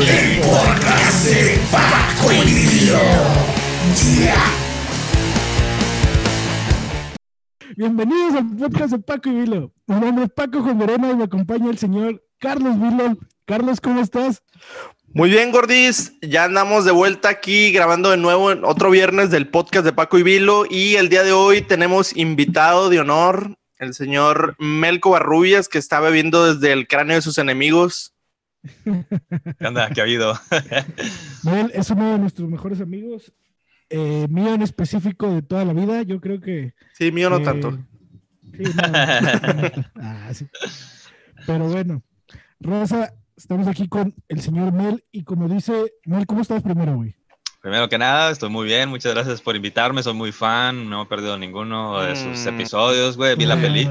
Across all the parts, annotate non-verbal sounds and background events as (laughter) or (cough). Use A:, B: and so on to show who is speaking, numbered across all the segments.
A: El podcast de Paco y Vilo.
B: Bienvenidos al podcast de Paco y Vilo. Mi nombre es Paco Juan Moreno y me acompaña el señor Carlos Vilo. Carlos, ¿cómo estás?
C: Muy bien, Gordis. Ya andamos de vuelta aquí grabando de nuevo en otro viernes del podcast de Paco y Vilo. Y el día de hoy tenemos invitado de honor, el señor Melco Barrubias, que está bebiendo desde el cráneo de sus enemigos.
D: ¿Qué onda? ¿Qué ha habido? (laughs)
B: Mel es uno de nuestros mejores amigos. eh, mío en específico de toda la vida. Yo creo que.
C: Sí, mío no
B: eh,
C: tanto.
B: sí, no. Ah, sí. Pero bueno, Rosa, estamos aquí con el señor Mel. Y como dice, Mel, ¿cómo estás primero, güey?
D: Primero que nada, estoy muy bien. Muchas gracias por invitarme. Soy muy fan. No he perdido ninguno de sus
C: Mm.
D: episodios, güey. Vi la peli,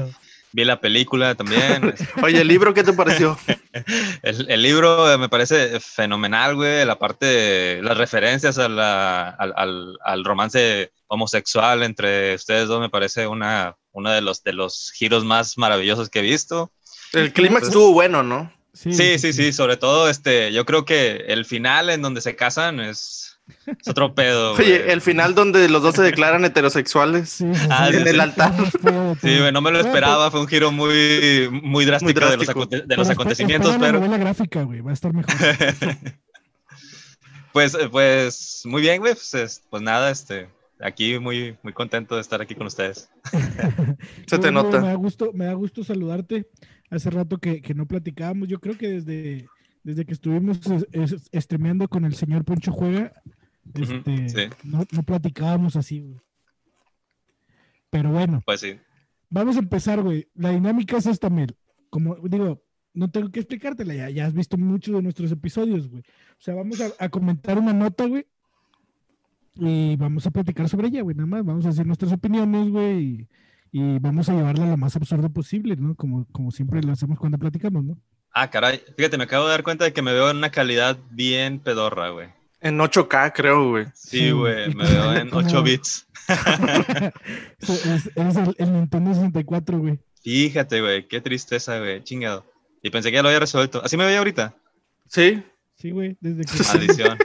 D: vi la película también. (laughs)
C: Oye, el libro, ¿qué te pareció? (laughs)
D: El, el libro eh, me parece fenomenal, güey. La parte, de- las referencias a la- al, al- al romance homosexual entre ustedes dos me parece una, uno de los, de los giros más maravillosos que he visto.
C: El clímax estuvo bueno, ¿no?
D: Sí, sí, sí, sobre todo este, yo creo que el final en donde se casan es, es otro pedo. güey.
C: Oye, el final donde los dos se declaran heterosexuales.
B: Sí, sí,
D: Ah,
B: sí.
D: el
C: altar.
B: Feo de
D: Sí, güey, no me lo
B: Bueno,
D: esperaba, fue un giro muy, muy drástico, de los, aconte- de
B: pero
D: los acontecimientos,
B: espera la
D: pero
B: novela gráfica, güey, va a estar mejor. (laughs)
D: pues, pues muy bien, güey, pues, es- pues nada, este, aquí muy, muy contento de estar aquí con ustedes.
C: Se te
B: Bueno,
C: nota.
B: Me da gusto, me da gusto saludarte. Hace rato que, que no platicábamos. Yo creo que desde, desde que estuvimos es- es- streameando con el señor Poncho Juega, Este,
D: sí.
B: no, no platicábamos así, güey. Pero bueno,
D: Pues sí.
B: vamos a empezar, güey. La dinámica es esta, Mel. Como digo, no tengo que explicártela, ya, ya has visto muchos de nuestros episodios, güey. O sea, vamos a, a comentar una nota, güey. Y vamos a platicar sobre ella, güey, nada más. Vamos a decir nuestras opiniones, güey. Y, y vamos a llevarla lo más absurdo posible, ¿no? Como, como siempre lo hacemos cuando platicamos, ¿no?
D: Ah, caray, fíjate, me acabo de dar cuenta de que me veo en una calidad bien pedorra, güey.
C: En 8K, creo, güey.
D: Sí, güey, me veo en (laughs)
B: como-
D: 8 bits. (laughs)
B: Es, el, el Nintendo 64, güey.
D: Fíjate, güey, qué tristeza, güey, chingado. Y pensé que ya lo había resuelto. Así me veía ahorita.
C: Sí.
B: Sí, güey, desde que... (laughs)
D: Maldición.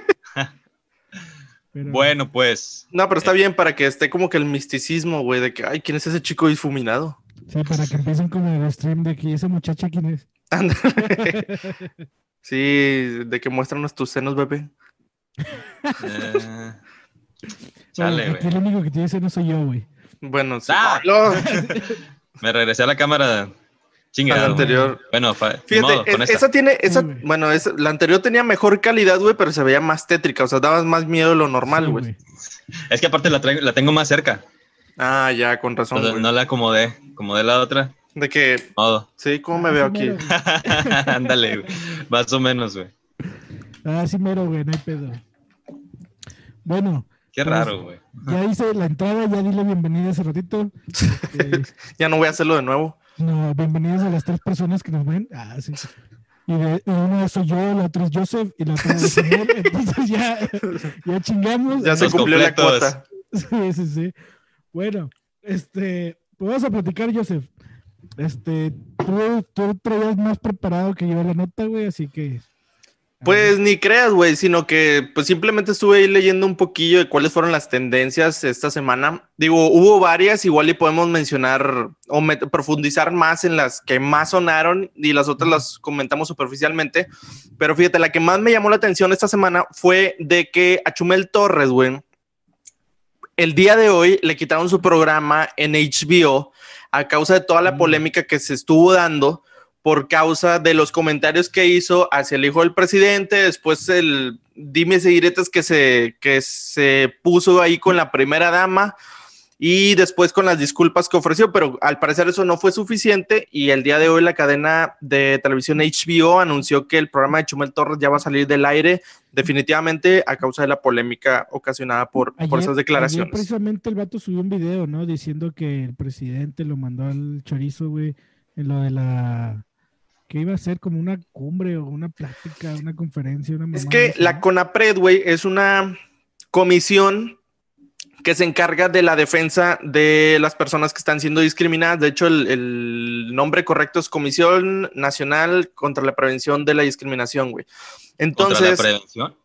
B: pero-
D: bueno, pues,
C: No, pero está bien para que esté como que el misticismo, güey, de que, ay, ¿quién es ese chico difuminado?
B: Sí, para que empiecen con el stream de que esa muchacha quién es.
C: Ándale. Sí, de que muéstranos tus senos, bebé.
D: Eh, chale, güey.
B: el único que tiene ese no soy yo, güey.
C: Bueno, sí.
D: Ah. (laughs) Me regresé a la cámara chingada.
C: Al anterior.
D: Bueno,
C: Fíjate,
D: modo,
C: es-
D: con esta.
C: esa tiene, esa,
B: Sí,
C: bueno, esa- la anterior tenía mejor calidad, güey, pero se veía más tétrica, o sea, dabas más miedo de lo normal,
B: Sí,
C: güey.
D: Es que aparte la, traigo- la tengo más cerca.
C: ah, ya, con razón,
D: No, la acomodé. Acomodé la otra.
C: De que,
D: Modo.
C: sí, ¿cómo me veo aquí? (laughs)
D: Ándale, güey. Más o menos, güey.
B: Ah, sí, mero, güey, no hay pedo. Bueno,
D: Qué
B: Pues,
D: raro, güey.
B: ya hice la entrada, ya di la bienvenida hace ratito. (laughs)
C: Ya no voy a hacerlo de nuevo.
B: no, bienvenidas a las tres personas que nos ven. Ah, sí. Y, de, una soy yo, la otra es Joseph y la otra es Samuel. Entonces ya, ya chingamos.
C: Ya se cumplió la cuota.
B: Sí, sí, sí. Bueno, este, pues vamos a platicar, Joseph. Este, tú, tú traías más preparado que yo la nota, güey, así que.
C: Pues ni creas, güey, sino que pues simplemente estuve ahí leyendo un poquillo de cuáles fueron las tendencias esta semana. Digo, hubo varias, igual y podemos mencionar o profundizar más en las que más sonaron y las otras las comentamos superficialmente. Pero fíjate, la que más me llamó la atención esta semana fue de que a Chumel Torres, güey, el día de hoy le quitaron su programa en HBO a causa de toda la
B: Mm.
C: polémica que se estuvo dando por causa de los comentarios que hizo hacia el hijo del presidente, después el dime y que se, que se puso ahí con la primera dama y después con las disculpas que ofreció, pero al parecer eso no fue suficiente y el día de hoy la cadena de televisión HBO anunció que el programa de Chumel Torres ya va a salir del aire definitivamente a causa de la polémica ocasionada por, por esas declaraciones.
B: precisamente el vato subió un video, ¿no? Diciendo que el presidente lo mandó al chorizo, güey, en lo de la. Que iba a ser como una cumbre o una plática, una conferencia, una
C: Es que
B: así,
C: la. CONAPRED, güey, es una comisión que se encarga de la defensa de las personas que están siendo discriminadas. De hecho, el, el nombre correcto es Comisión Nacional contra la Prevención de la Discriminación, güey.
D: ¿Contra la
C: Entonces,
D: prevención?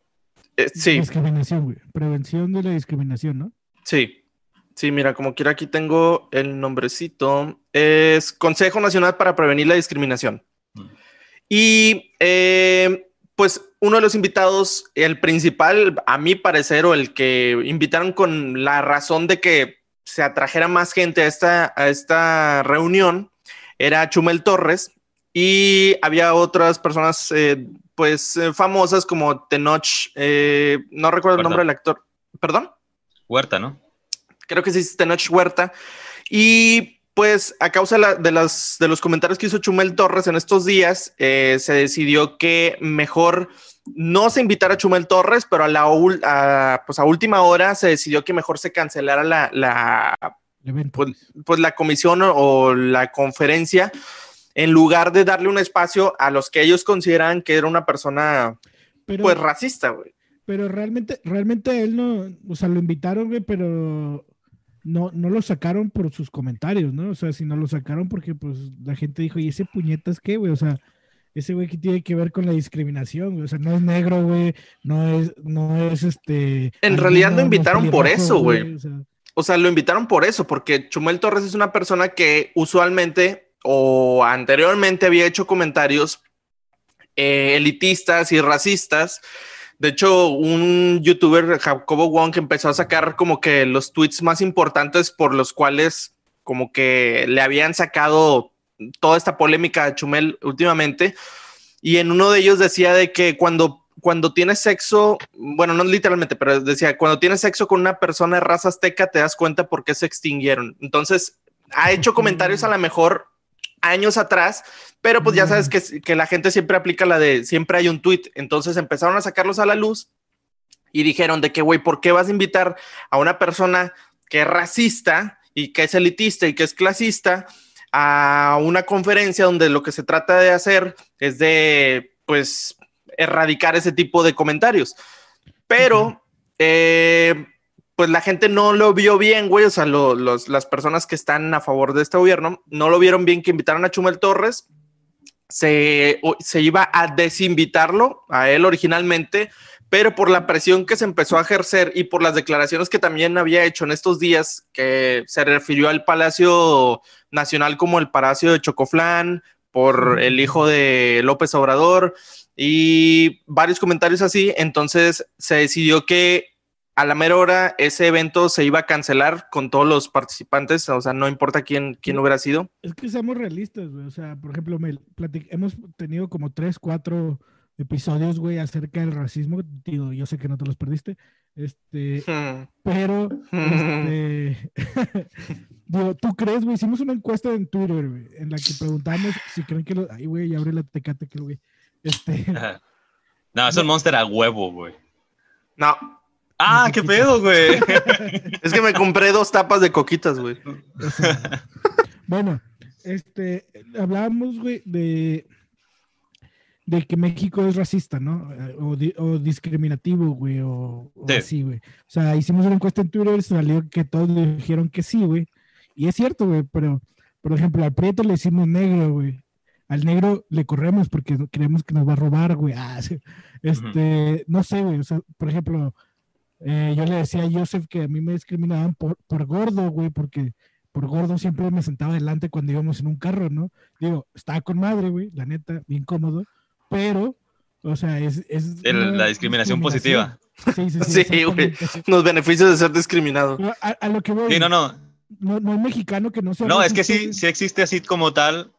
C: eh, sí,
B: Discriminación, güey. Prevención de la discriminación, ¿no?
C: sí. Sí, mira, como quiera aquí tengo el nombrecito. Es Consejo Nacional para Prevenir la Discriminación. Y eh, pues uno de los invitados, el principal, a mi parecer, o el que invitaron con la razón de que se atrajera más gente a esta, a esta reunión, era Chumel Torres. Y había otras personas, eh, pues, eh, famosas como Tenoch, no recuerdo el nombre del actor. ¿Perdón?
D: Huerta, ¿no?
C: creo que sí Tenoch Huerta. Y pues a causa de, la- de las, de los comentarios que hizo Chumel Torres en estos días, eh, se decidió que mejor no se invitara a Chumel Torres, pero a la ul- a, pues a última hora se decidió que mejor se cancelara la, pues, pues la comisión o, o la conferencia en lugar de darle un espacio a los que ellos consideran que era una persona
B: pero,
C: pues racista, güey.
B: pero realmente, realmente él no, o sea, lo invitaron, güey, pero no, no lo sacaron por sus comentarios, ¿no? O sea, si no lo sacaron porque pues la gente dijo, ¿y ese puñetas qué, güey? O sea, ese güey que tiene que ver con la discriminación, güey. O sea, no es negro, güey, no es, no es este.
C: En realidad lo
B: no
C: invitaron por eso, güey.
B: o sea,
C: O sea, lo invitaron por eso, porque Chumel Torres es una persona que usualmente o anteriormente había hecho comentarios eh, elitistas y racistas. De hecho, un youtuber, Jacobo Wong, empezó a sacar como que los tweets más importantes por los cuales como que le habían sacado toda esta polémica a Chumel últimamente. Y en uno de ellos decía de que cuando, cuando tienes sexo, bueno, no literalmente, pero decía, cuando tienes sexo con una persona de raza azteca, te das cuenta por qué se extinguieron. Entonces, ha hecho comentarios a lo mejor años atrás, pero pues ya sabes que, que la gente siempre aplica la de siempre hay un tweet. Entonces empezaron a sacarlos a la luz y dijeron de que, güey, ¿por qué vas a invitar a una persona que es racista y que es elitista y que es clasista a una conferencia donde lo que se trata de hacer es de, pues, erradicar ese tipo de comentarios? Pero, eh, pues la gente no lo vio bien, güey. O sea, lo- los- las personas que están a favor de este gobierno no lo vieron bien que invitaran a Chumel Torres. Se, se iba a desinvitarlo a él originalmente, pero por la presión que se empezó a ejercer y por las declaraciones que también había hecho en estos días, que se refirió al Palacio Nacional como el Palacio de Chocoflán, por el hijo de López Obrador y varios comentarios así, entonces se decidió que a la mera hora ese evento se iba a cancelar con todos los participantes, o sea, no importa quién, quién hubiera sido.
B: Es que seamos realistas, güey. O sea, por ejemplo, platic- hemos tenido como tres, cuatro episodios, güey, acerca del racismo. Digo, yo sé que no te los perdiste. Este,
C: Hmm. (laughs)
B: pero, este, (laughs) digo, ¿tú crees, güey? Hicimos una encuesta en Twitter, güey, en la que preguntamos si creen que los. Ay, güey, ya abre la tecate, que güey. Este,
D: No, es un monster a huevo, güey.
C: No,
D: Ah, qué pedo, güey. (laughs)
C: es que me compré dos tapas de coquitas, güey.
B: bueno, este, hablábamos, güey, de, de que México es racista, ¿no? Eh, O, di- o discriminativo, güey, o, o
D: Sí.
B: así, güey. O sea, hicimos una encuesta en Twitter, salió que todos dijeron que sí, güey. Y es cierto, güey, pero, por ejemplo, al prieto le decimos negro, güey. Al negro le corremos porque no- creemos que nos va a robar, güey. Ah, sí. Este, no sé, güey. O sea, por ejemplo, eh, yo le decía a Joseph que a mí me discriminaban por, por gordo, güey, porque por gordo siempre me sentaba adelante cuando íbamos en un carro, ¿no? Digo, estaba con madre, güey, la neta, bien cómodo, pero, o sea, es... es
D: El- la discriminación positiva.
B: Sí, sí, sí. (laughs)
C: Sí, güey. Los beneficios de ser discriminado.
B: A, a lo que voy,
D: Sí, no, no.
B: no, no hay mexicano que no sea
D: No, es que sí, sí existe así como tal.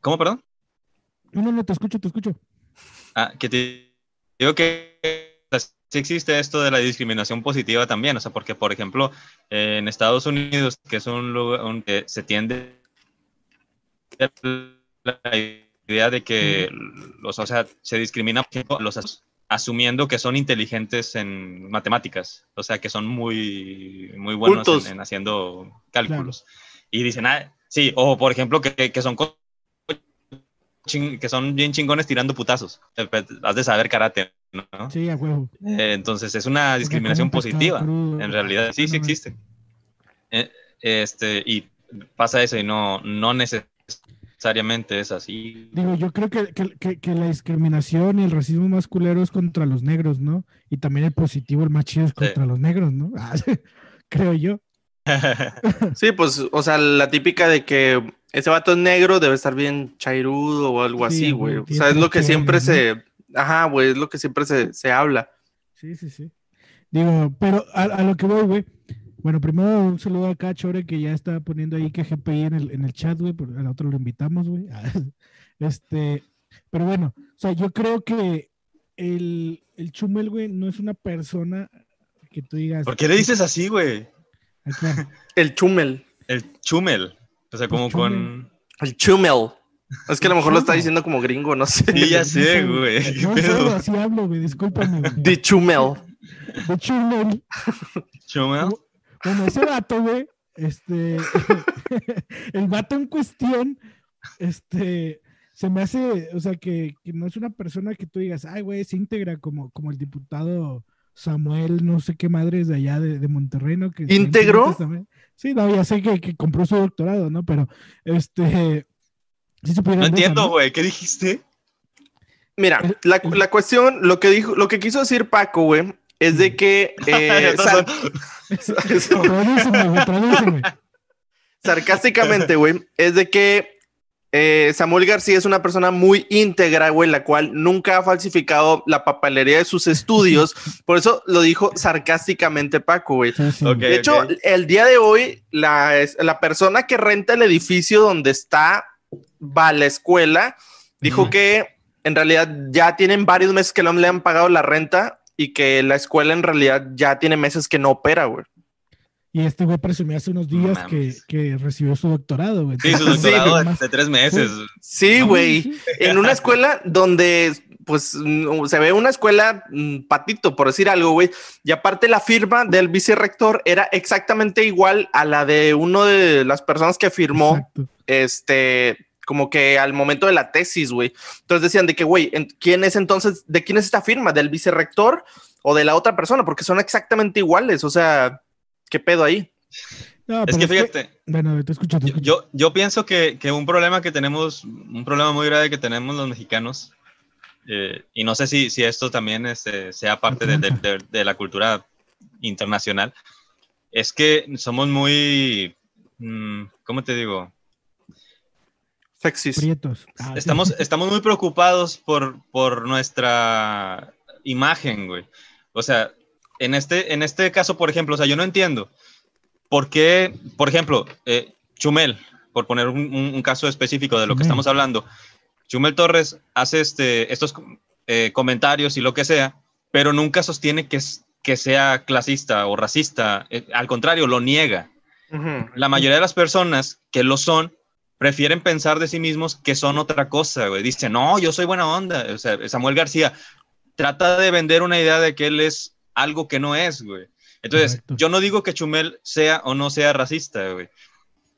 D: ¿Cómo, perdón?
B: No, no, no, te escucho, te escucho.
D: Ah, que te digo que sí existe esto de la discriminación positiva también, o sea, porque, por ejemplo, eh, en Estados Unidos, que es un lugar donde se tiende la idea de que los, o sea, se discrimina por los as- asumiendo que son inteligentes en matemáticas, o sea, que son muy, muy buenos en, en haciendo cálculos. Y dicen, ah, sí, o por ejemplo, que, que son que son bien chingones tirando putazos. Has de saber karate, ¿no?
B: Sí, a huevo.
D: Eh, entonces es una discriminación positiva.
B: crudo.
D: En realidad, sí, sí existe. Eh, este, y pasa eso y no, no necesariamente es así.
B: Digo, yo creo que, que- que- que la discriminación y el racismo más culero es contra los negros, ¿no? Y también el positivo, el más chido es contra los negros, ¿no? (laughs) Ah, creo yo. (laughs)
C: Sí, pues, o sea, la típica de que ese vato es negro, debe estar bien chairudo o algo
B: Sí,
C: así,
B: güey.
C: O sea, es lo que siempre se. Ajá, güey, es lo que siempre se, se habla.
B: Sí, sí, sí. Digo, pero a, a lo que voy, güey. Bueno, primero un saludo acá a Chore que ya está poniendo ahí que GPI en el, en el chat, güey, porque al otro lo invitamos, güey. (laughs) Este, pero bueno, o sea, yo creo que el, el Chumel, güey, no es una persona que tú digas.
D: ¿Por qué le dices así, güey?
C: El chumel.
D: El chumel. O sea, como
B: Pues
D: con...
C: El chumel. Es que a lo mejor lo está diciendo como gringo, no sé.
D: Sí, ya sé, güey. ¿Qué
B: No sé, así hablo, güey, discúlpame, güey. (laughs)
C: De chumel.
B: De Chumel.
D: ¿Chumel?
B: Bueno, ese vato, güey, este, (laughs) el vato en cuestión, este, se me hace, o sea, que, que no es una persona que tú digas, ay, güey, es íntegra como, como el diputado Samuel, no sé qué madres de allá de, de Monterrey, ¿no? Que. Sí, no, ya sé que, que compró su doctorado, ¿no? Pero, este, sí
D: No entiendo, güey. ¿Qué dijiste?
C: Mira, la, la cuestión, lo que dijo, lo que quiso decir Paco, güey, es de que (laughs) eh, sar- (laughs) sarcásticamente, güey, es de que eh, Samuel García es una persona muy íntegra, güey, la cual nunca ha falsificado la papelería de sus estudios. (laughs) Por eso lo dijo sarcásticamente Paco, güey.
B: Sí, sí.
D: Ok.
C: De hecho, el día de hoy, la, la persona que renta el edificio donde está, va a la escuela, dijo que en realidad ya tienen varios meses que no le han pagado la renta y que la escuela en realidad ya tiene meses que no opera, güey.
B: Y este güey presumió hace unos días que, que recibió su doctorado, güey.
D: Sí, su (laughs) doctorado de,
B: más-
D: de tres meses.
C: Sí, güey.
B: sí.
C: En una escuela donde, pues, se ve una escuela mm, patito, por decir algo, güey. Y aparte la firma del vicerrector era exactamente igual a la de uno de las personas que firmó
B: Exacto.
C: este, como que al momento de la tesis, güey. Entonces decían de que, güey, ¿quién es entonces, de quién es esta firma? ¿Del vicerrector o de la otra persona? Porque son exactamente iguales, o sea, ¿qué pedo ahí?
B: No,
D: Es que fíjate,
B: Bueno, te escucho, te
D: yo,
B: escucho.
D: yo, yo pienso que, que un problema que tenemos, un problema muy grave que tenemos los mexicanos, eh, y no sé si, si esto también este, sea parte de, de- de- de la cultura internacional, es que somos muy, mm, ¿cómo te digo?
C: Sexys.
B: Prietos. Ah, sí.
D: Estamos, (laughs) estamos muy preocupados por, por nuestra imagen, güey. O sea, en este, en este caso, por ejemplo, o sea, yo no entiendo por qué, por ejemplo, eh, Chumel, por poner un, un- un caso específico de lo que
B: Chumel.
D: estamos hablando, Chumel Torres hace este, estos eh, comentarios y lo que sea, pero nunca sostiene que, es- que sea clasista o racista. Eh, al contrario, lo niega
C: Ujú.
D: la mayoría de las personas que lo son prefieren pensar de sí mismos que son otra cosa, güey. Dicen, no, yo soy buena onda. O sea, Samuel García trata de vender una idea de que él es algo que no es, güey. Entonces,
B: Correcto.
D: yo no digo que Chumel sea o no sea racista, güey.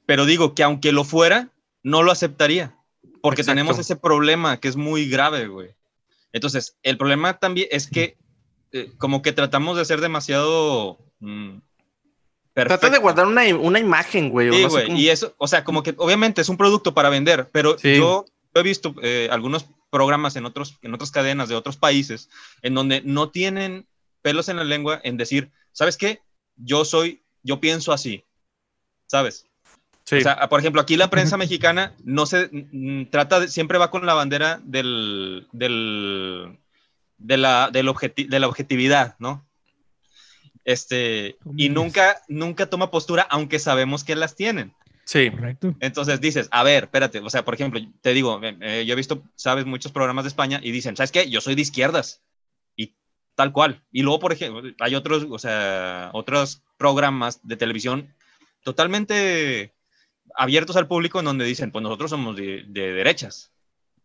D: Pero digo que aunque lo fuera, no lo aceptaría. Porque
C: Exacto.
D: tenemos ese problema que es muy grave, güey. Entonces, el problema también es que eh, como que tratamos de ser demasiado... mm,
C: Trata de guardar una, una imagen, güey.
D: Sí,
C: no
D: güey,
C: cómo-
D: y eso, o sea, como que obviamente es un producto para vender, pero
C: Sí.
D: yo he visto eh, algunos programas en, otros, en otras cadenas de otros países en donde no tienen pelos en la lengua en decir, ¿sabes qué? Yo soy, yo pienso así, ¿sabes?
C: Sí.
D: O sea, por ejemplo, aquí la prensa (laughs) mexicana no se mm, trata de, siempre va con la bandera del, del, de, la, del objeti- de la objetividad, ¿no? Este, y nunca, nunca toma postura, aunque sabemos que las tienen.
C: sí.
B: Correcto.
D: Entonces dices, a ver, espérate, o sea, por ejemplo, te digo, eh, yo he visto, sabes, muchos programas de España y dicen, ¿sabes qué? Yo soy de izquierdas. Y tal cual. Y luego, por ejemplo, hay otros, o sea, otros programas de televisión totalmente abiertos al público en donde dicen, pues nosotros somos de, de derechas.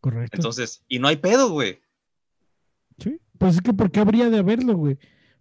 B: Correcto.
D: Entonces, y no hay pedo, güey.
B: Sí. Pues es que, ¿por qué habría de haberlo, güey?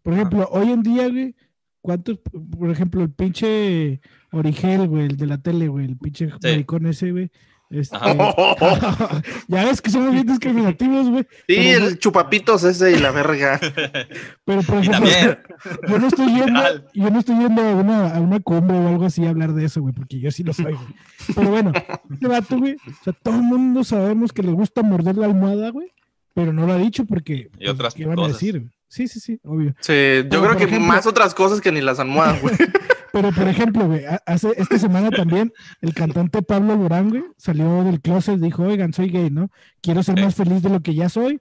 B: Por ejemplo, hoy en día, güey, ¿cuántos, por ejemplo, el pinche Origel, güey, el de la tele, güey, el pinche maricón ese, güey, Este, (laughs) ya ves que somos bien discriminativos, güey.
C: Sí,
B: Pero,
C: el chupapitos ese y la verga. (laughs)
B: Pero por ejemplo, (laughs) yo no estoy yendo, yo no estoy yendo a una, a una cumbre o algo así a hablar de eso, güey, porque yo sí lo soy, güey. Pero bueno, este vato, güey, o sea, todo el mundo sabemos que le gusta morder la almohada, güey, pero no lo ha dicho porque. pues,
D: Y otras
B: ¿Qué van a
D: cosas.
B: decir? güey? Sí, sí, sí, obvio.
C: Sí, yo
B: Pero,
C: creo que
B: ejemplo-
C: más otras cosas que ni las almohadas, güey. (laughs)
B: Pero por ejemplo, güey, hace esta semana también el cantante Pablo Alborán, güey, salió del closet, dijo, oigan, soy gay, ¿no? Quiero ser más feliz de lo que ya soy,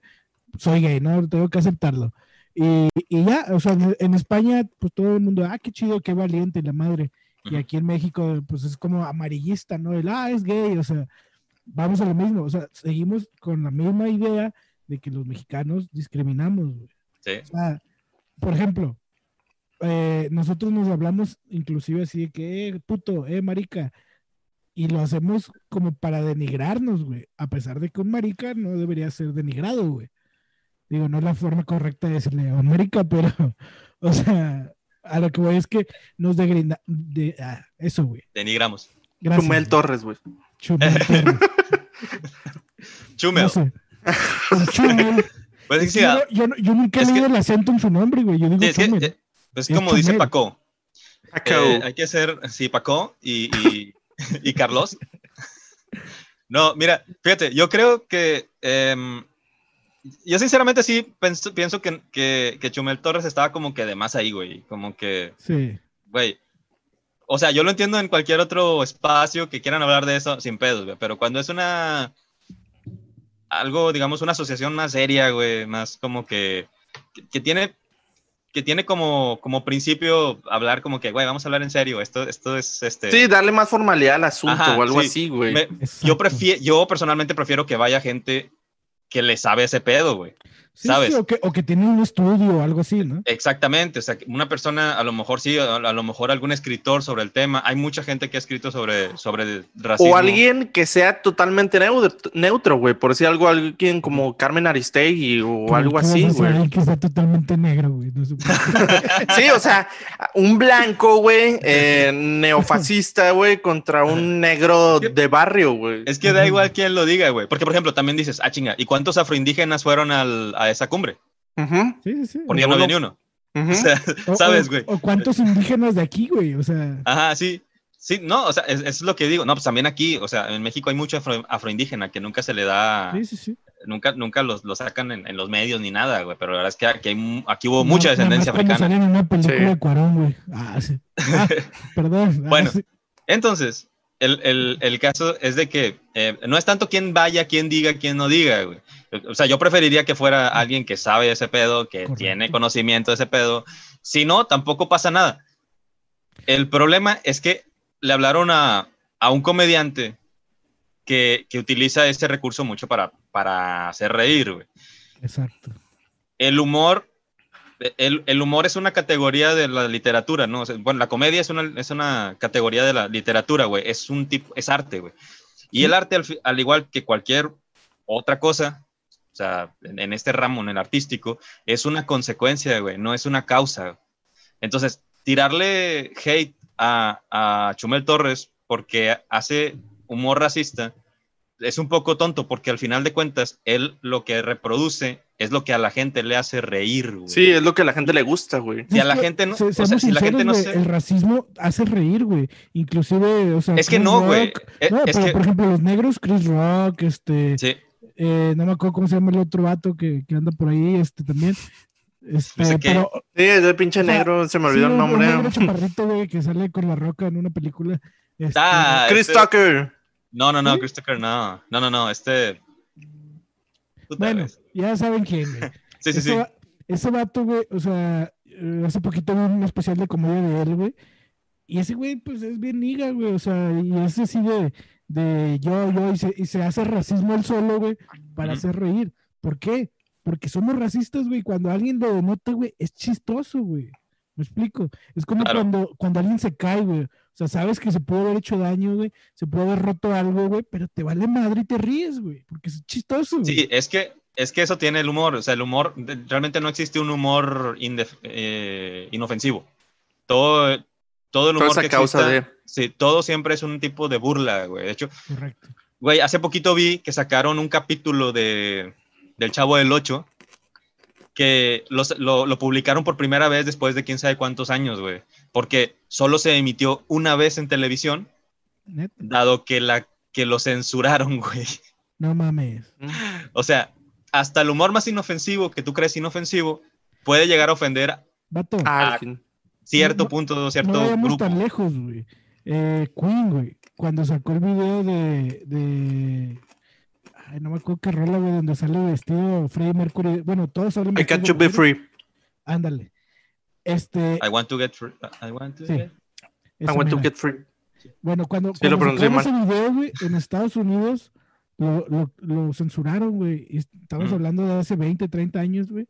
B: soy gay, ¿no? Tengo que aceptarlo. Y, y ya, o sea, en, España, pues todo el mundo, ah, qué chido, qué valiente, la madre. Y aquí en México, pues es como amarillista, ¿no? El, ah, es gay, o sea, vamos a lo mismo, o sea, seguimos con la misma idea de que los mexicanos discriminamos, güey.
D: Sí.
B: O sea, por ejemplo, eh, nosotros nos hablamos inclusive así de que, eh, puto, eh, marica, y lo hacemos como para denigrarnos, güey, a pesar de que un marica no debería ser denigrado, güey. Digo, no es la forma correcta de decirle a un marica, pero, (laughs) o sea, a lo que voy es que nos degrina, de, ah, eso, güey.
D: Denigramos.
B: Gracias.
C: Chumel
B: güey.
C: Torres, güey.
B: Chumel Torres. (laughs)
D: Chumel.
B: No sé. (laughs) El Chumel.
D: Pues
B: Es que yo, nunca he leído el acento en su nombre, güey. Yo digo
D: es, que, eh, es
B: Es
D: como dice
B: Chumel.
D: Paco.
C: Paco.
D: Eh, hay que ser, sí, Paco y, y, (laughs) y Carlos. (laughs) No, mira, fíjate, yo creo que, em, yo sinceramente sí pienso, pienso que, que, que Chumel Torres estaba como que de más ahí, güey, como que,
B: Sí.
D: güey, o sea, yo lo entiendo en cualquier otro espacio que quieran hablar de eso sin pedos, güey, pero cuando es una, algo, digamos, una asociación más seria, güey, más como que, que, que tiene que tiene como, como principio hablar como que, güey, vamos a hablar en serio, esto, esto es, este...
C: Sí, darle más formalidad al asunto
D: Ajá,
C: o algo
D: sí.
C: así, güey.
D: me- yo, prefiero, yo personalmente prefiero que vaya gente que le sabe ese pedo, güey.
B: Sí,
D: ¿sabes?
B: sí, o, que, o que tiene un estudio o algo así, ¿no?
D: Exactamente, o sea, una persona, a lo mejor sí, a, a lo mejor algún escritor sobre el tema, hay mucha gente que ha escrito sobre, sobre el racismo.
C: O alguien que sea totalmente neutro, neutro, güey. Por decir algo, alguien como Carmen Aristegui o algo así, güey.
B: que está totalmente negro, güey. No. (laughs)
C: Sí, o sea, un blanco, güey, eh, neofascista, güey, contra un negro de barrio, güey.
D: Es que da igual quién lo diga, güey. Porque, por ejemplo, también dices, ah, chinga, ¿y cuántos afroindígenas fueron al- a esa cumbre?
C: Ujú,
B: Sí, sí, sí.
D: Porque ya no había ni uno. (laughs) O sea,
B: O-
D: ¿sabes, güey?
B: O cuántos indígenas de aquí, güey. O sea,
D: Ajá, sí. Sí, no, o sea, es, es lo que digo. No, pues también aquí, o sea, en México hay mucho afro- afroindígena que nunca se le da,
B: sí, sí, sí.
D: nunca, nunca los, los sacan en, en los medios ni nada, güey. Pero la verdad es que aquí, hay aquí hubo
B: Na-
D: mucha descendencia africana.
B: salen en una película
C: Sí.
B: de Cuarón, güey. Ah, sí. Ah, (laughs) perdón. Ah,
D: Bueno.
B: sí.
D: Entonces, el, el, el caso es de que eh, no es tanto quién vaya, quién diga, quién no diga, güey. O sea, yo preferiría que fuera alguien que sabe ese pedo, que
B: Correcto.
D: tiene conocimiento de ese pedo. Si no, tampoco pasa nada. El problema es que le hablaron a, a un comediante que, que utiliza ese recurso mucho para, para hacer reír, güey.
B: Exacto.
D: El humor, el, el humor es una categoría de la literatura, ¿no? O sea, bueno, la comedia es una, es una categoría de la literatura, güey. Es un tipo, es arte, güey. Y el arte, al, igual que cualquier otra cosa, o sea, en, en este ramo, en el artístico, es una consecuencia, güey, no es una causa. Entonces, tirarle hate a, a Chumel Torres porque hace humor racista es un poco tonto porque al final de cuentas él lo que reproduce es lo que a la gente le hace reír. güey.
C: Sí, es lo que a la gente le gusta, güey.
D: Si a la gente no-
B: se-
D: o sea, si la gente no se-
B: El racismo hace reír, güey. Inclusive, o sea.
D: Es que
B: Chris
D: no, güey.
B: Rock-
D: Es-
B: No,
D: es
B: pero
D: que-
B: por ejemplo, los negros, Chris Rock, este.
D: Sí,
B: eh, no me acuerdo cómo se llama el otro vato que, que anda por ahí, este también. Este,
D: No sé
B: pero,
C: Sí, es el pinche
B: O sea,
C: negro, se me
B: sí,
C: olvidó el
B: un-
C: nombre.
B: Negro chaparrito, güey, que sale con la roca en una película. Este,
D: Ah,
C: Chris
D: este-
C: Tucker.
D: No, no, no,
B: ¿Sí?
D: Chris Tucker, no. No, no, no, este.
B: Bueno, ya saben quién, güey. (laughs)
D: Sí, sí,
B: ese,
D: sí.
B: va- ese vato, güey, o sea, hace poquito vi un especial de comedia de él, güey. Y ese güey, pues es bien niga, güey. O sea, y ese así de, de yo, yo, y se, y se hace racismo él solo, güey, para hacer reír. ¿Por qué? Porque somos racistas, güey. Cuando alguien lo denota, güey, es chistoso, güey. ¿Me explico? Es como
D: Claro.
B: cuando, cuando alguien se cae, güey. O sea, sabes que se puede haber hecho daño, güey. Se puede haber roto algo, güey, pero te vale madre y te ríes, güey. Porque es chistoso, güey.
D: Sí, es que, es que eso tiene el humor. O sea, el humor, realmente no existe un humor indef- eh, inofensivo. Todo, todo el humor
C: es a
D: que
C: causa
D: exista-
C: de.
D: Sí, todo siempre es un tipo de burla, güey. De hecho,
B: Correcto.
D: Güey, hace poquito vi que sacaron un capítulo de, del Chavo del 8 que los- lo, lo publicaron por primera vez después de quién sabe cuántos años, güey. Porque solo se emitió una vez en televisión,
B: Neta.
D: dado que, la, que lo censuraron, (laughs) güey.
B: No mames.
D: O sea, hasta el humor más inofensivo que tú crees inofensivo puede llegar a ofender
B: Vato,
C: Ah,
D: cierto
B: No,
D: punto, cierto
B: no vayamos
D: grupo.
B: tan lejos, güey. Eh, Queen, güey. Cuando sacó el video de, de... Ay, no me acuerdo qué rola, güey, donde sale vestido Freddie Mercury. Bueno, todos salen
C: I can't be free.
B: Ándale. Este...
D: I want to get free. I want to
B: Sí.
D: get-
C: I want to get free.
B: Bueno, cuando,
C: Sí, lo
B: cuando
C: pronuncié
B: sacaron ese video, güey, en Estados Unidos lo, lo, lo censuraron, güey. Estamos
D: Ujú.
B: hablando de hace 20, 30 años, güey.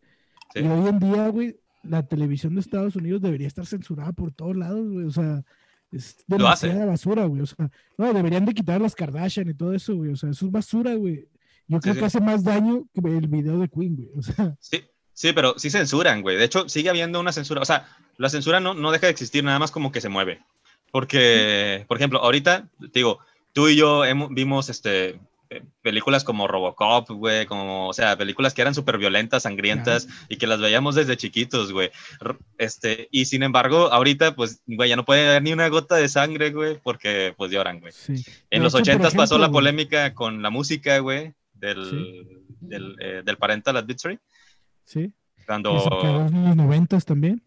D: Sí.
B: Y hoy en día, güey, la televisión de Estados Unidos debería estar censurada por todos lados, güey. O sea, es demasiada basura, güey. O sea, no, deberían de quitar las Kardashian y todo eso, güey. O sea, eso es basura, güey. Yo creo
D: sí.
B: que hace más daño que el video de Queen, güey. O sea,
D: Sí, sí, pero sí censuran, güey. De hecho, sigue habiendo una censura. O sea, la censura no, no deja de existir, nada más como que se mueve. Porque, por ejemplo, ahorita, te digo, tú y yo hemos, vimos este, películas como Robocop, güey, como, o sea, películas que eran súper violentas, sangrientas y que las veíamos desde chiquitos, güey. Este, y sin embargo, ahorita, pues, güey, ya no puede haber ni una gota de sangre, güey, porque pues lloran, güey.
B: sí.
D: En los 80 pasó la polémica con la música, güey, del,
B: Sí.
D: del, eh, del Parental Advisory.
B: Sí.
D: Cuando...
B: En los noventas también.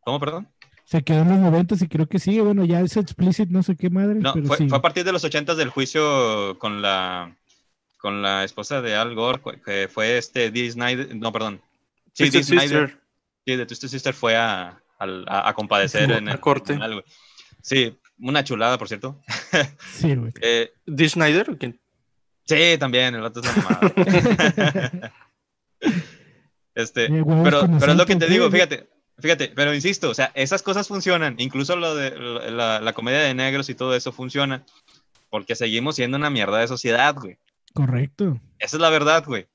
D: ¿Cómo, perdón?
B: Se quedó en los noventas y creo que sigue. Bueno, ya es explicit, no sé qué madre.
D: No,
B: pero
D: fue,
B: sí.
D: fue a partir de los 80 del juicio con la con la esposa de Al Gore, que fue este Dee Snyder, no, perdón. Sí, Dee Snyder,
C: Sister.
D: sí, de Twisted Sister fue a, a- a compadecer
B: Sí,
D: en
C: a
D: el
C: corte.
D: tribunal. Sí, una chulada, por cierto. (laughs)
B: Sí, güey.
D: Eh,
C: ¿Dee Snyder o quién?
D: sí, también, el vato es (laughs) mamada. (laughs) Este,
B: Eh,
D: pero, pero es lo que te digo, fíjate, fíjate, pero insisto, o sea, esas cosas funcionan, incluso lo de la, comedia de negros y todo eso funciona, porque seguimos siendo una mierda de sociedad, güey.
B: Correcto.
D: Esa es la verdad, güey.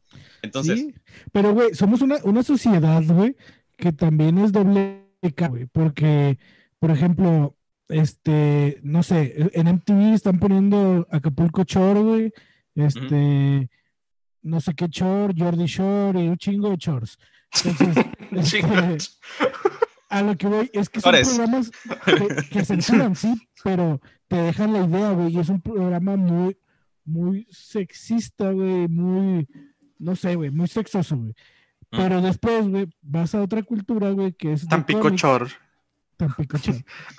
D: Entonces,
B: Sí, pero güey, somos una, una sociedad, güey, que también es doble güey, porque, por ejemplo, este, no sé, en MTV están poniendo Acapulco Shore, güey, este, no sé qué Shore, Jordi Shore y un chingo de Shores. (laughs) Entonces, a lo que voy es que son programas que, que censuran, sí, pero te dejan la idea, güey, y es un programa muy, muy sexista, güey, muy, no sé, güey, muy sexoso, güey.
D: Mm.
B: Pero después, güey, vas a otra cultura, güey, que es de
C: Tampico
B: cómics,
C: Chor.
B: Tampico Chor.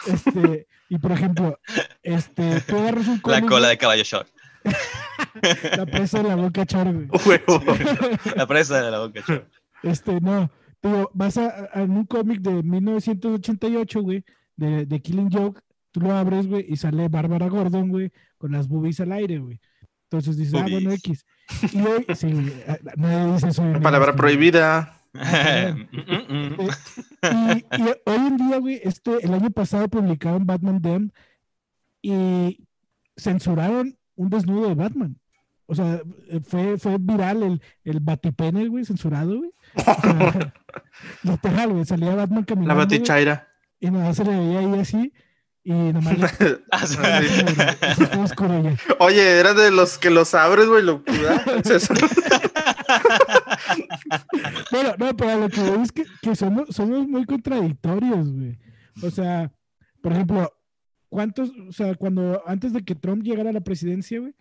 B: Este, y por ejemplo, este, tú agarras un
D: la
B: cómic,
D: cola de caballo short. (laughs)
B: la presa de la boca chor, güey. (laughs)
D: La presa de la boca short.
B: Este, no, digo, vas a, a un cómic de 1988, güey, de, de Killing Joke, tú lo abres, güey, y sale Bárbara Gordon, güey, con las boobies al aire, güey. Entonces dices, ah, bueno. X. Y hoy, sí, güey, nadie dice eso.
C: Palabra prohibida. (laughs)
B: Y, y hoy en día, güey, este, el año pasado publicaron Batman Dem y censuraron un desnudo de Batman. O sea, eh, fue, fue viral el, el batipene, güey, censurado, güey. Literal, (laughs) (laughs) güey, salía Batman
C: La
B: caminando. güey,
C: batichaira.
B: y nada se le veía ahí así. Y nomás le- (laughs) güey.
C: Oye, era de los que los abres, güey. Lo... César.
B: Bueno, no, pero lo que voy es que, que somos, somos muy contradictorios, güey. O sea, por ejemplo, ¿cuántos, o sea, cuando antes de que Trump llegara a la presidencia, güey,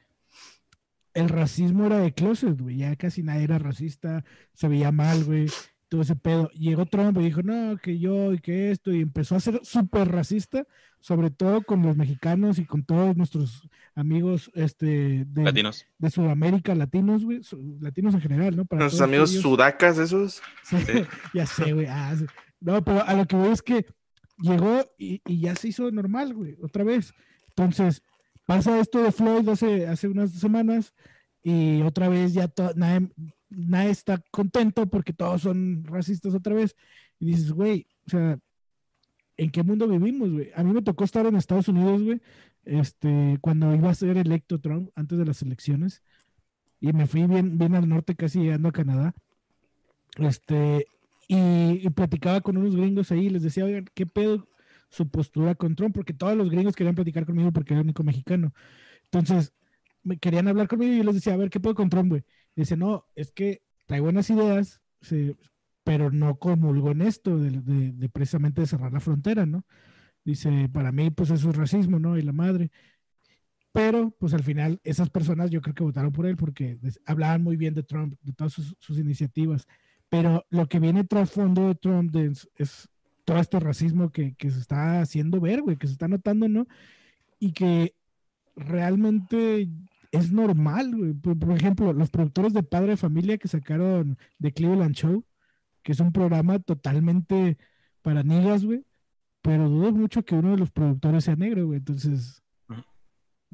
B: el racismo era de closet, güey, ya casi nadie era racista, se veía mal, güey, todo ese pedo. Llegó Trump y dijo, no, que yo y que esto, y empezó a ser súper racista, sobre todo con los mexicanos y con todos nuestros amigos este, de,
D: Latinos.
B: de Sudamérica, latinos, güey, su- latinos en general, ¿no? Para
C: Nuestros
B: todos
C: amigos
B: ellos.
C: sudacas, esos.
B: Sí,
D: Sí. (laughs)
B: ya sé, güey. ah, sí. No, pero a lo que voy es que llegó y, y ya se hizo normal, güey, otra vez. Entonces, pasa esto de Floyd hace, hace unas semanas y otra vez ya nadie, nadie está contento porque todos son racistas otra vez. Y dices, güey, o sea, ¿en qué mundo vivimos, güey? A mí me tocó estar en Estados Unidos, güey, este, cuando iba a ser electo Trump antes de las elecciones. Y me fui bien, bien al norte, casi llegando a Canadá. Este, y, y platicaba con unos gringos ahí y les decía, oigan, ¿qué pedo su postura con Trump? Porque todos los gringos querían platicar conmigo porque era el único mexicano. Entonces, me querían hablar conmigo y yo les decía, a ver, ¿qué puedo con Trump, güey? Dice, no, es que trae buenas ideas, sí, pero no comulgo en esto de, de- de precisamente de cerrar la frontera, ¿no? Dice, para mí, pues eso es racismo, ¿no? Y la madre. Pero, pues al final, esas personas yo creo que votaron por él porque hablaban muy bien de Trump, de todas sus, sus iniciativas. Pero lo que viene trasfondo de Trump es todo este racismo que, que se está haciendo ver, güey, que se está notando, ¿no? Y que realmente es normal, güey. Por, por ejemplo, los productores de Padre de Familia que sacaron The Cleveland Show, que es un programa totalmente para niggas, güey. Pero dudo mucho que uno de los productores sea negro, güey. Entonces,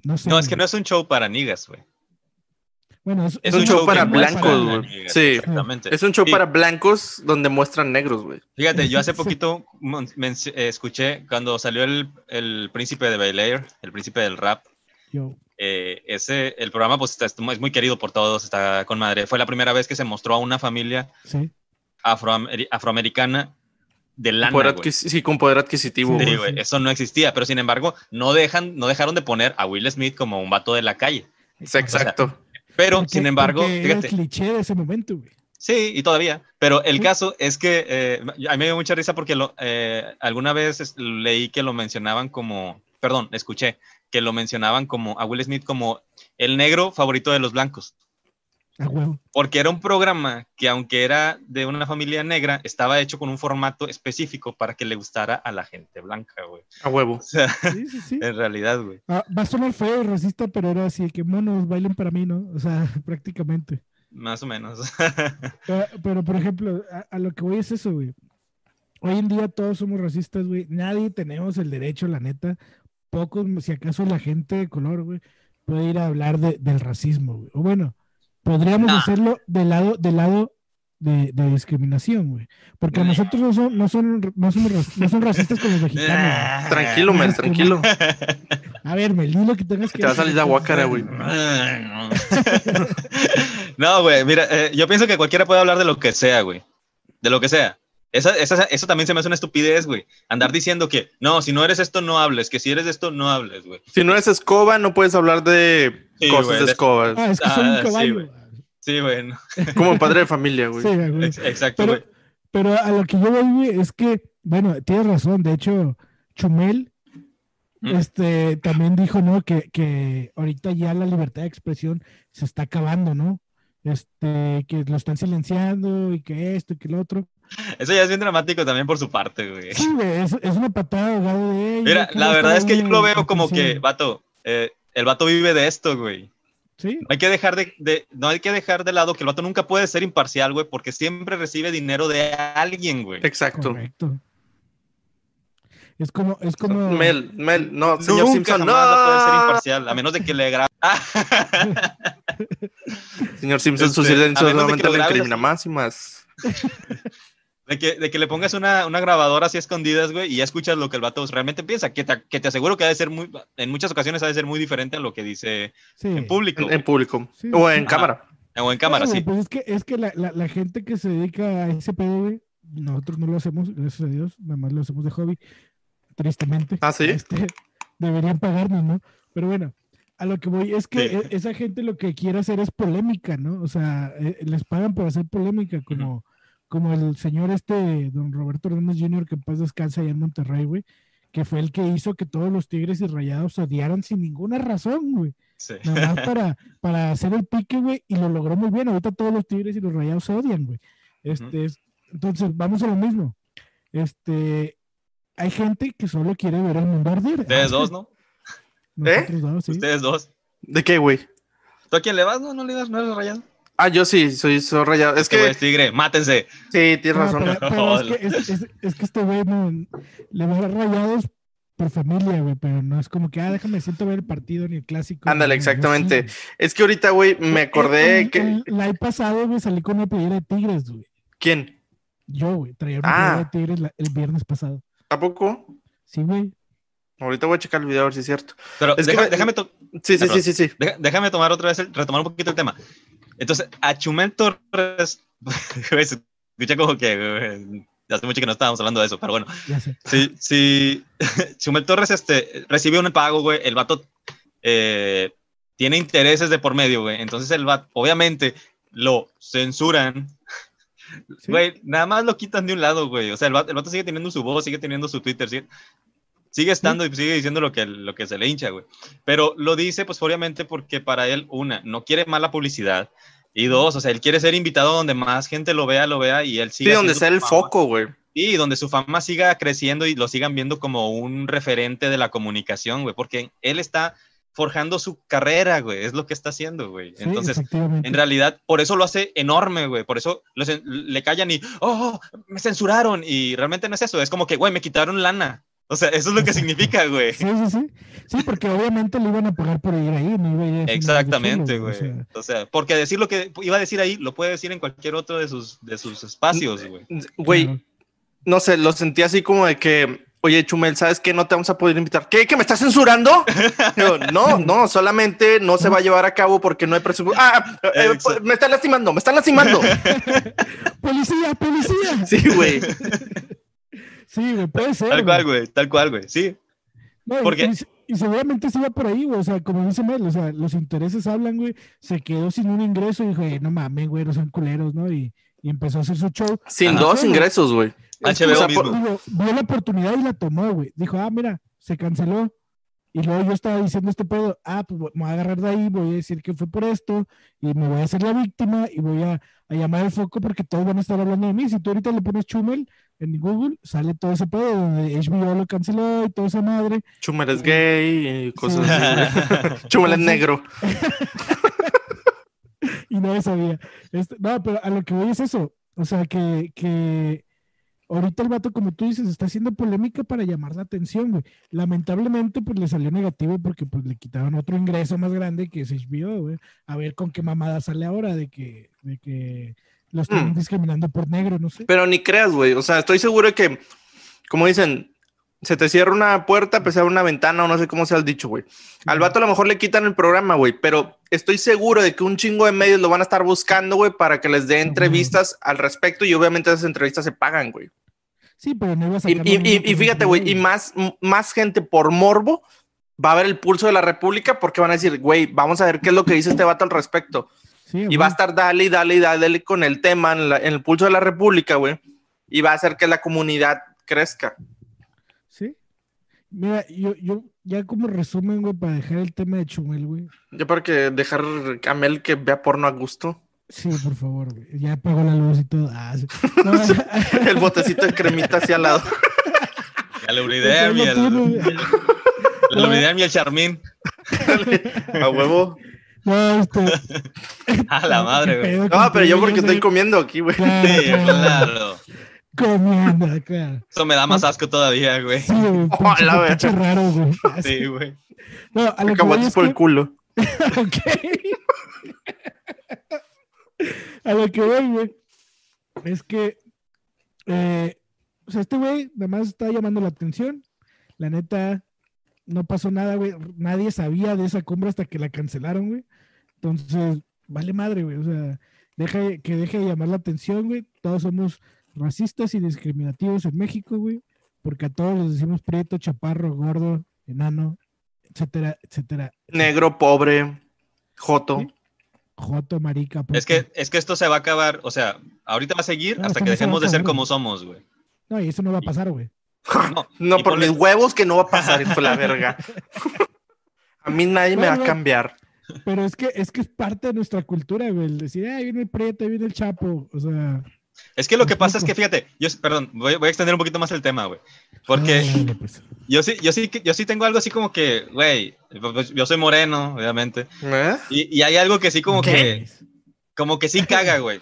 B: no sé.
D: No, es que no es un show para niggas, güey.
B: Bueno, es,
D: Es
C: un show para blancos, güey. Sí.
D: Exactamente.
C: Es un show
D: Y
C: para blancos donde muestran negros, güey.
D: Fíjate, yo hace (laughs) poquito eh, escuché cuando salió el, el príncipe de Bel Air, el príncipe del rap.
B: Yo,
D: eh, ese, el programa pues está- es muy querido por todos, está con madre. Fue la primera vez que se mostró a una familia
B: sí.
D: afroamer- afroamericana de lana,
C: Poder sí, con poder adquisitivo.
B: Sí,
D: sí. eso no existía, pero sin embargo, no, dejan, no dejaron de poner a Will Smith como un vato de la calle.
C: Exacto.
D: Pero,
B: Porque-
D: sin embargo,
B: era el cliché de ese momento, güey.
D: sí, y todavía, pero el
B: Sí.
D: caso es que eh, a mí me dio mucha risa porque lo, eh, alguna vez leí que lo mencionaban como, perdón, escuché que lo mencionaban como a Will Smith como el negro favorito de los blancos. Porque era un programa que, aunque era de una familia negra, estaba hecho con un formato específico para que le gustara a la gente blanca, güey.
C: A huevo.
D: O sea,
B: Sí, sí, sí. (laughs)
D: en realidad, güey.
B: Ah, va a sonar feo y racista, pero era así, que monos bailen para mí, ¿no? O sea, (laughs) prácticamente.
D: Más o menos. (laughs)
B: Pero, pero, por ejemplo, a, a lo que voy es eso, güey. Hoy en día todos somos racistas, güey. Nadie tenemos el derecho, la neta. Pocos, si acaso la gente de color, güey, puede ir a hablar de- del racismo, güey. O bueno, podríamos
D: Nah.
B: hacerlo del lado, del lado de, de discriminación, güey. Porque a
D: Nah.
B: nosotros no son, no son, no somos, no son racistas con los mexicanos.
C: Tranquilo, Mel, tranquilo.
B: A ver, Mel, di lo que tengas que
C: Te va a salir la guácara, güey. (laughs)
D: No, güey, mira, eh, yo pienso que cualquiera puede hablar de lo que sea, güey. De lo que sea. Esa, esa- eso también se me hace una estupidez, güey. Andar diciendo que, no, si no eres esto, no hables, que si eres esto, no hables, güey.
C: Si no es escoba, no puedes hablar de
D: Sí,
C: cosas
D: güey,
C: de escobas.
B: Ah, es que soy
D: Ah,
B: un
D: sí,
B: caballo.
D: güey. Sí, güey. no.
C: Como padre de (laughs) familia, güey.
B: Sí, güey.
D: Ex- Exacto,
B: Pero,
D: güey.
B: pero a lo que yo voy, güey, es que, bueno, tienes razón. De hecho, Chumel
D: Mm.
B: este, también dijo, ¿no? Que, que ahorita ya la libertad de expresión se está acabando, ¿no? Este, que lo están silenciando y que esto y que lo otro.
D: Eso ya es bien dramático también por su parte, güey.
B: Sí, güey, es, es una patada de ahogado de ella.
D: Mira, la verdad es que yo lo veo como que, vato, eh, el vato vive de esto, güey.
B: Sí,
D: No hay que dejar de, de- no hay que dejar de lado que el vato nunca puede ser imparcial, güey, porque siempre recibe dinero de alguien, güey.
C: Exacto.
B: correcto. Es como, es como.
C: Mel, Mel, no, señor
D: Nunca
C: Simpson,
D: jamás va a poder ser
C: no.
D: imparcial, a menos de que le grabe. (laughs)
C: Señor Simpson, su
D: Este, a
C: silencio
D: lo
C: le incrimina más y más. (laughs)
D: De que, de que le pongas una, una grabadora así a escondidas, güey, y ya escuchas lo que el vato realmente piensa, que te, que te aseguro que ha de ser muy, en muchas ocasiones ha de ser muy diferente a lo que dice
B: Sí.
D: en público
C: En, en público.
B: Sí,
C: o
B: sí.
C: en
D: Ajá.
C: cámara.
D: o en cámara, sí.
B: Pues es que, es que la, la, la gente que se dedica a ese pedo, güey, nosotros no lo hacemos, gracias a Dios, nada más lo hacemos de hobby, tristemente.
C: ¿Ah, sí?
B: Este, deberían pagarnos, ¿no? Pero bueno, a lo que voy es que
D: Sí.
B: e- esa gente lo que quiere hacer es polémica, ¿no? O sea, eh, les pagan por hacer polémica, como, como el señor este, don Roberto Hernández Jr., que en paz descansa allá en Monterrey, güey, que fue el que hizo que todos los tigres y rayados odiaran sin ninguna razón, güey
D: sí.
B: nada más (laughs) para, para hacer el pique, güey, y lo logró muy bien. Ahorita todos los tigres y los rayados se odian, güey. Este, es- entonces, vamos a lo mismo. Este, hay gente que solo quiere ver el mundo arder.
D: Ustedes dos, ¿no?
B: nosotros dos, sí.
D: Ustedes dos.
C: ¿De qué, güey?
D: ¿Tú a quién le vas? No, no le das, no eres rayado.
C: Ah, yo sí, soy, soy rayado. Es
D: Este
C: que,
D: es tigre, mátense.
C: sí, tienes
B: No,
C: razón.
B: pero, pero es, que, es, es- es que este güey no, le va a dar rayados por familia, güey, pero no es como que, ah, déjame siento ver el partido ni el clásico.
C: Ándale, exactamente.
B: güey.
C: Es que ahorita, güey, me acordé
B: El-
C: que.
B: el- el live pasado, güey, salí con una playera de tigres, güey.
C: ¿Quién?
B: Yo, güey, traía una
C: Ah.
B: playera de tigres la- el viernes pasado.
C: ¿A poco?
B: Sí, güey.
C: Ahorita voy a checar el video a ver si es cierto.
D: Pero
C: Es que
D: deja-
C: me-
D: déjame, to-
C: Sí, sí, sí, sí, sí.
D: deja- déjame tomar otra vez, el- retomar un poquito el tema. Entonces, a Chumel Torres, (laughs) se escucha como que güey, hace mucho que no estábamos hablando de eso, pero bueno, si, si (laughs) Chumel Torres este, recibió un pago, güey, el vato eh, tiene intereses de por medio, güey. Entonces el vato, obviamente, lo censuran.
B: Sí.
D: Güey, nada más lo quitan de un lado, güey. O sea, el vato, el vato sigue teniendo su voz, sigue teniendo su Twitter, sigue, sigue estando y sigue diciendo lo que, lo que se le hincha, güey. Pero lo dice, pues obviamente, porque para él, una, no quiere mala publicidad. Y dos, o sea, él quiere ser invitado donde más gente lo vea, lo vea y él
C: Sí,
D: siga
C: donde sea el
D: fama.
C: foco, güey.
D: Sí, donde su fama siga creciendo y lo sigan viendo como un referente de la comunicación, güey, porque él está forjando su carrera, güey, es lo que está haciendo, güey.
B: Sí,
D: Entonces, en realidad, por eso lo hace enorme, güey, por eso lo cen- le callan y, oh, me censuraron, y realmente no es eso, es como que, güey, me quitaron lana. O sea, eso es lo que significa, güey.
B: Sí, sí, sí. Sí, porque obviamente le iban a pagar por ir ahí, no iba a ir a
D: Exactamente, güey.
B: o sea,
D: O sea, porque decir lo que iba a decir ahí, lo puede decir en cualquier otro de sus, de sus espacios, güey.
C: Güey,
B: claro.
C: no sé, lo sentí así como de que, oye, Chumel, ¿sabes qué? No te vamos a poder invitar. ¿Qué? ¿Que me estás censurando? (laughs) Yo, no, no, solamente no se va a llevar a cabo porque no hay presupuesto. Ah, eh,
D: Exacto.
C: me están lastimando, me están lastimando. (laughs)
B: ¡Policía, policía!
C: Sí, güey. (laughs)
B: Sí, güey, puede ser.
D: Tal cual, güey, tal cual, güey, sí.
B: No, y-
D: Porque-
B: y, y seguramente sí va por ahí, güey. O sea, como dice Mel, o sea, los intereses hablan, güey. Se quedó sin un ingreso y dijo, "Eh, no mames, güey, no son culeros, ¿no? Y, y empezó a hacer su show.
C: Sin
D: Ajá.
C: dos ingresos, güey.
D: HBO
B: o sea,
D: mismo.
B: digo, vio la oportunidad y la tomó, güey. Dijo, ah, mira, se canceló. Y luego yo estaba diciendo este pedo, ah, pues me voy a agarrar de ahí, voy a decir que fue por esto, y me voy a hacer la víctima, y voy a, a llamar el foco porque todos van a estar hablando de mí. Si tú ahorita le pones Chumel en Google, sale todo ese pedo donde HBO lo canceló y toda esa madre.
C: Chumel es gay y cosas
B: Sí. (laughs)
C: así. (laughs) Chumel es negro. (laughs)
B: y nadie sabía. Este, no, pero a lo que voy es eso. O sea, que, que ahorita el vato, como tú dices, está haciendo polémica para llamar la atención, güey. Lamentablemente, pues le salió negativo porque pues le quitaron otro ingreso más grande que es HBO, güey. A ver con qué mamada sale ahora de que, de que lo están
C: Mm.
B: discriminando por negro, no sé.
C: Pero ni creas, güey. O sea, estoy seguro que, como dicen, se te cierra una puerta, pues se abre una ventana o no sé cómo sea el dicho, güey. Al vato a lo mejor le quitan el programa, güey, pero estoy seguro de que un chingo de medios lo van a estar buscando, güey, para que les dé entrevistas al respecto y obviamente esas entrevistas se pagan, güey.
B: Sí, pero no iba a
C: Y, y- fíjate, güey, y más, más gente por morbo va a ver el pulso de la República porque van a decir, güey, vamos a ver qué es lo que dice este vato al respecto.
B: Sí,
C: Y va a estar dale y dale y dale con el tema en, la- en el pulso de la República, güey. Y va a hacer que la comunidad crezca.
B: Mira, yo, yo, ya como resumen, güey, para dejar el tema de Chumel, güey.
C: Yo para que dejar a Mel que vea porno a gusto.
B: Sí, por favor, güey. Ya apagó la luz y todo. Ah, sí. No, (laughs) (laughs)
C: El botecito de cremita hacia al lado.
D: El Euriderm y el,
B: güey.
D: el Euriderm y el Charmín. (laughs)
C: A huevo.
B: No, este.
D: A la madre, güey.
C: No, pero yo porque estoy comiendo aquí, güey.
B: Claro,
D: Sí,
B: claro,
D: claro.
B: Comiendo, claro.
D: Eso me da más asco todavía, güey.
B: Sí, güey. (laughs)
C: Oh, la
B: raro, güey. Ah, sí.
D: Güey.
B: No, a lo que voy es
C: por
B: que-
C: el culo. (laughs)
B: Ok. a lo que voy, güey, es que, eh, o sea, este güey nada más está llamando la atención. La neta, no pasó nada, güey. Nadie sabía de esa cumbre hasta que la cancelaron, güey. Entonces, vale madre, güey. O sea, deja que deje de llamar la atención, güey. Todos somos racistas y discriminativos en México, güey. Porque a todos les decimos prieto, chaparro, gordo, enano, etcétera, etcétera.
C: Negro, pobre, joto.
B: Sí. Joto, marica.
D: Es
B: puto.
D: que, es que esto se va a acabar, o sea, ahorita va a seguir
B: No,
D: hasta
B: esto
D: que
B: no se va a
D: dejemos de ser como
B: güey.
D: somos, güey.
B: No, y eso no va a pasar, güey. (laughs)
D: No,
C: No, por
D: ponle-
C: mis huevos que no va a pasar, (laughs) hijo la verga. (laughs) A mí nadie me va a cambiar.
B: Pero es que es que es parte de nuestra cultura, güey. El decir, ahí viene el prieto, ahí viene el chapo. O sea.
D: Es que lo que pasa es que, (laughs) fíjate, yo, perdón, voy, voy a extender un poquito más el tema, güey. Porque
B: órale, pues.
D: yo sí, yo sí, yo sí tengo algo así como que, güey, pues, yo soy moreno, obviamente.
C: ¿Eh?
D: Y, y hay algo que sí como
B: ¿Qué?
D: que, como que sí caga, güey.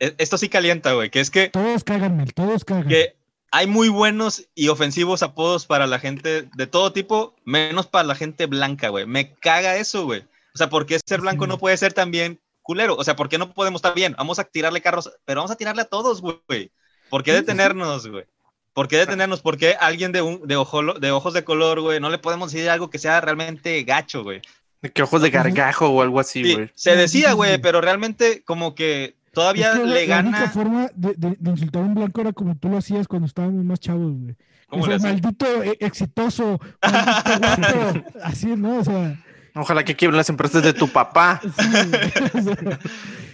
D: E- Esto sí calienta, güey, que es que,
B: Todos cagan, todos cagan.
D: que hay muy buenos y ofensivos apodos para la gente de todo tipo, menos para la gente blanca, güey. Me caga eso, güey. O sea, ¿por qué ser blanco
B: Sí.
D: no puede ser también culero? O sea, ¿por qué no podemos estar bien? Vamos a tirarle carros, pero vamos a tirarle a todos, güey. ¿Por qué detenernos, güey? ¿Por qué detenernos? ¿Por qué alguien de, un, de, ojo- de ojos de color, güey, no le podemos decir algo que sea realmente gacho, güey?
C: De que ojos de gargajo o algo así,
D: Sí,
C: güey.
D: se
B: Sí,
D: decía, güey, pero realmente como que todavía
B: Es que la-
D: le
B: la única
D: gana.
B: forma de, de- de insultar a un blanco era como tú lo hacías cuando estábamos más chavos, güey.
D: ¿Cómo
B: O sea,
D: le
B: maldito eh, exitoso, maldito (laughs) guapo. Así, ¿no? O sea,
C: Ojalá que quiebren las empresas de tu papá. (laughs)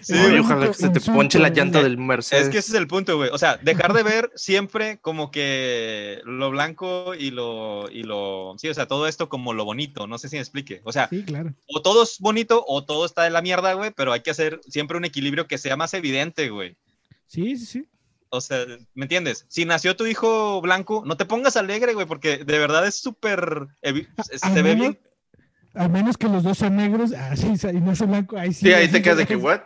B: Sí,
C: Oye, ojalá que se te ponche la llanta del Mercedes.
D: Es que ese es el punto, güey. O sea, dejar de ver siempre como que lo blanco y lo, y lo, sí, o sea, todo esto como lo bonito. No sé si me explique. O sea,
B: Sí, claro.
D: o todo es bonito o todo está de la mierda, güey, pero hay que hacer siempre un equilibrio que sea más evidente, güey.
B: Sí, sí, sí.
D: O sea, ¿me entiendes? Si nació tu hijo blanco, no te pongas alegre, güey, porque de verdad es súper, se ve
B: menos-
D: bien.
B: A menos que los dos sean negros, ah, sí, y no sean blanco, ahí sí.
C: Sí, ahí te quedas de que. ¿what?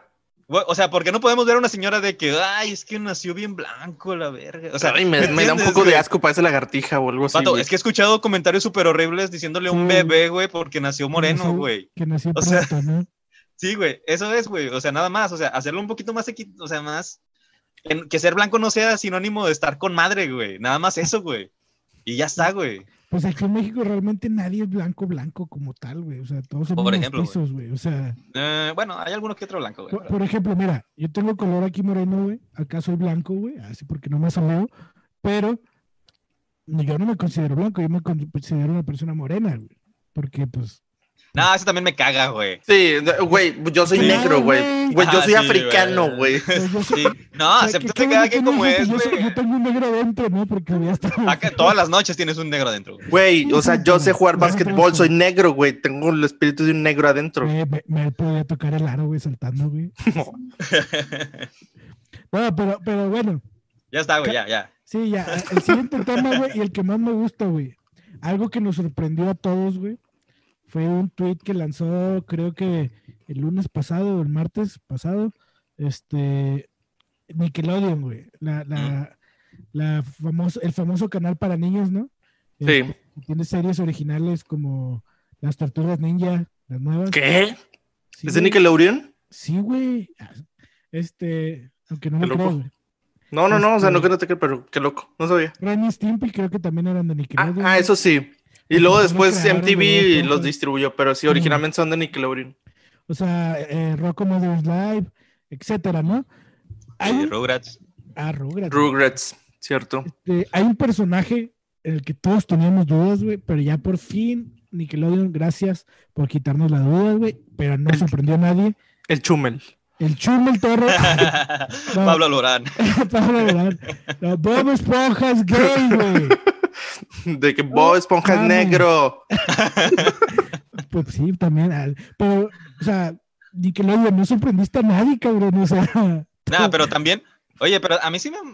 D: O sea, porque no podemos ver a una señora de que, ay, es que nació bien blanco, la verga. O sea,
C: Ay, me, me da un poco de asco, parece lagartija o algo así. Güey.
D: es que he escuchado comentarios súper horribles diciéndole a un
B: Sí.
D: bebé, güey, porque nació moreno, güey.
B: Que nació
D: O sea,
B: pronto, ¿no? (laughs)
D: Sí, güey, eso es, güey. O sea, nada más, o sea, hacerlo un poquito más, equi- o sea, más, en- que ser blanco no sea sinónimo de estar con madre, güey. Nada más eso, güey. Y ya está, güey.
B: Pues aquí en México realmente nadie es blanco, blanco como tal, güey. O sea, todos somos
D: Por ejemplo, güey.
B: mestizos, güey. O sea,
D: Eh, bueno, hay alguno que otro blanco, güey.
B: por, por ejemplo, mira, yo tengo color aquí moreno, güey. Acá soy blanco, güey. Así porque no me asoleo. Pero yo no me considero blanco, yo me con- considero una persona morena, güey. Porque, pues.
D: No, eso también me caga, güey.
C: Sí, güey, yo soy
B: Claro,
C: negro, güey.
B: güey.
C: Yo
D: Ah,
C: soy
D: sí,
C: africano,
D: güey. (laughs) Sí. No, acéptate cada quien
B: no
D: como es, güey.
B: yo tengo un negro dentro, ¿no? Porque ya está. (laughs)
D: Acá, todas las noches tienes un negro adentro, güey.
C: Güey, o sea, yo sé jugar básquetbol, soy negro, güey. Tengo el espíritu de un negro adentro.
B: Me, me podía tocar el aro, güey, saltando, güey. (laughs) No, pero, pero bueno,
D: ya está, güey, ya, ya.
B: sí, ya. El siguiente tema, güey, y el que más me gusta, güey. Algo que nos sorprendió a todos, güey, fue un tweet que lanzó, creo que el lunes pasado o el martes pasado, este, Nickelodeon, güey. La, la, la famoso, el famoso canal para niños, ¿no?
C: Sí.
B: Este, tiene series originales como Las Tortugas Ninja, las nuevas.
C: ¿Qué?
B: Sí,
C: ¿Es de. Nickelodeon?
B: Sí, güey. Este, aunque no lo creo.
C: No, no, no, o sea, no
B: Este-
C: que no te creas, pero qué loco, no sabía.
B: Ren y Stimpy creo que también eran de
C: Ah,
B: Nickelodeon.
C: ah, eso sí. Y luego
B: los
C: después
B: Bob
C: MTV
B: Esponja.
C: los distribuyó, pero sí, originalmente son de Nickelodeon.
B: O sea, eh, Rocco Mother's Live, etcétera, ¿no? Hay
D: Sí,
B: un,
D: Rugrats.
B: ah, Rugrats.
C: Rugrats, ¿cierto?
B: Este, hay un personaje en el que todos teníamos dudas, güey, pero ya por fin Nickelodeon, gracias por quitarnos las dudas, güey, pero no sorprendió a nadie.
C: El Chumel.
B: El Chumel Toro, No. (laughs)
D: Pablo Lorán. (laughs)
B: Pablo Alborán. No, Bob Esponja es gay, güey. (laughs)
C: De que Bob Esponja es negro. (laughs)
B: Pues sí, también. Pero, o sea, Nickelodeon, no sorprendiste a nadie, cabrón. O sea,
D: Nah, pero también, oye, pero a mí sí me. Ay,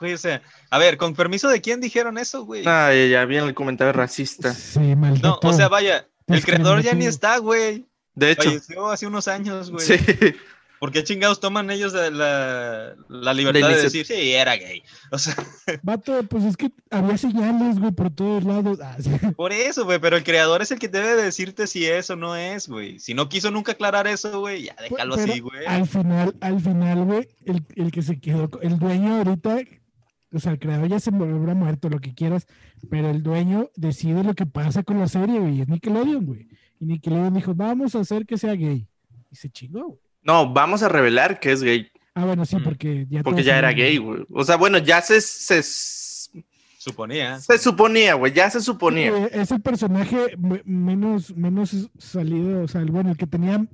D: güey, o sea, a ver, ¿con permiso de quién dijeron eso, güey?
C: Ay, ya viene el comentario racista.
B: sí, maldito.
D: No, o sea, vaya, el creador ya ni está, güey.
C: De hecho,
D: Falleció hace unos años, güey.
C: sí.
D: ¿Por qué chingados toman ellos de la, la libertad de
C: inicia-
D: decir, sí, era gay? O sea, (laughs)
B: Vato, pues es que había señales, güey, por todos lados. Ah, sí.
D: por eso, güey, pero el creador es el que debe decirte si es o no es, güey. Si no quiso nunca aclarar eso, güey, ya déjalo
B: Pero
D: así, güey.
B: Al final, al final, güey, el, el que se quedó, el dueño ahorita, o sea, el creador ya se habrá muerto, lo que quieras, pero el dueño decide lo que pasa con la serie, güey, y es Nickelodeon, güey. Y Nickelodeon dijo, vamos a hacer que sea gay. Y se chingó, güey.
C: No, vamos a revelar que es gay.
B: Ah, bueno, sí,
D: Mm.
B: porque ya
C: Porque ya era gay, güey. O sea, bueno, ya se, se,
D: Suponía.
C: se suponía, güey. Ya se suponía.
B: Es el personaje me- menos, menos salido, o sea, el bueno, el que tenía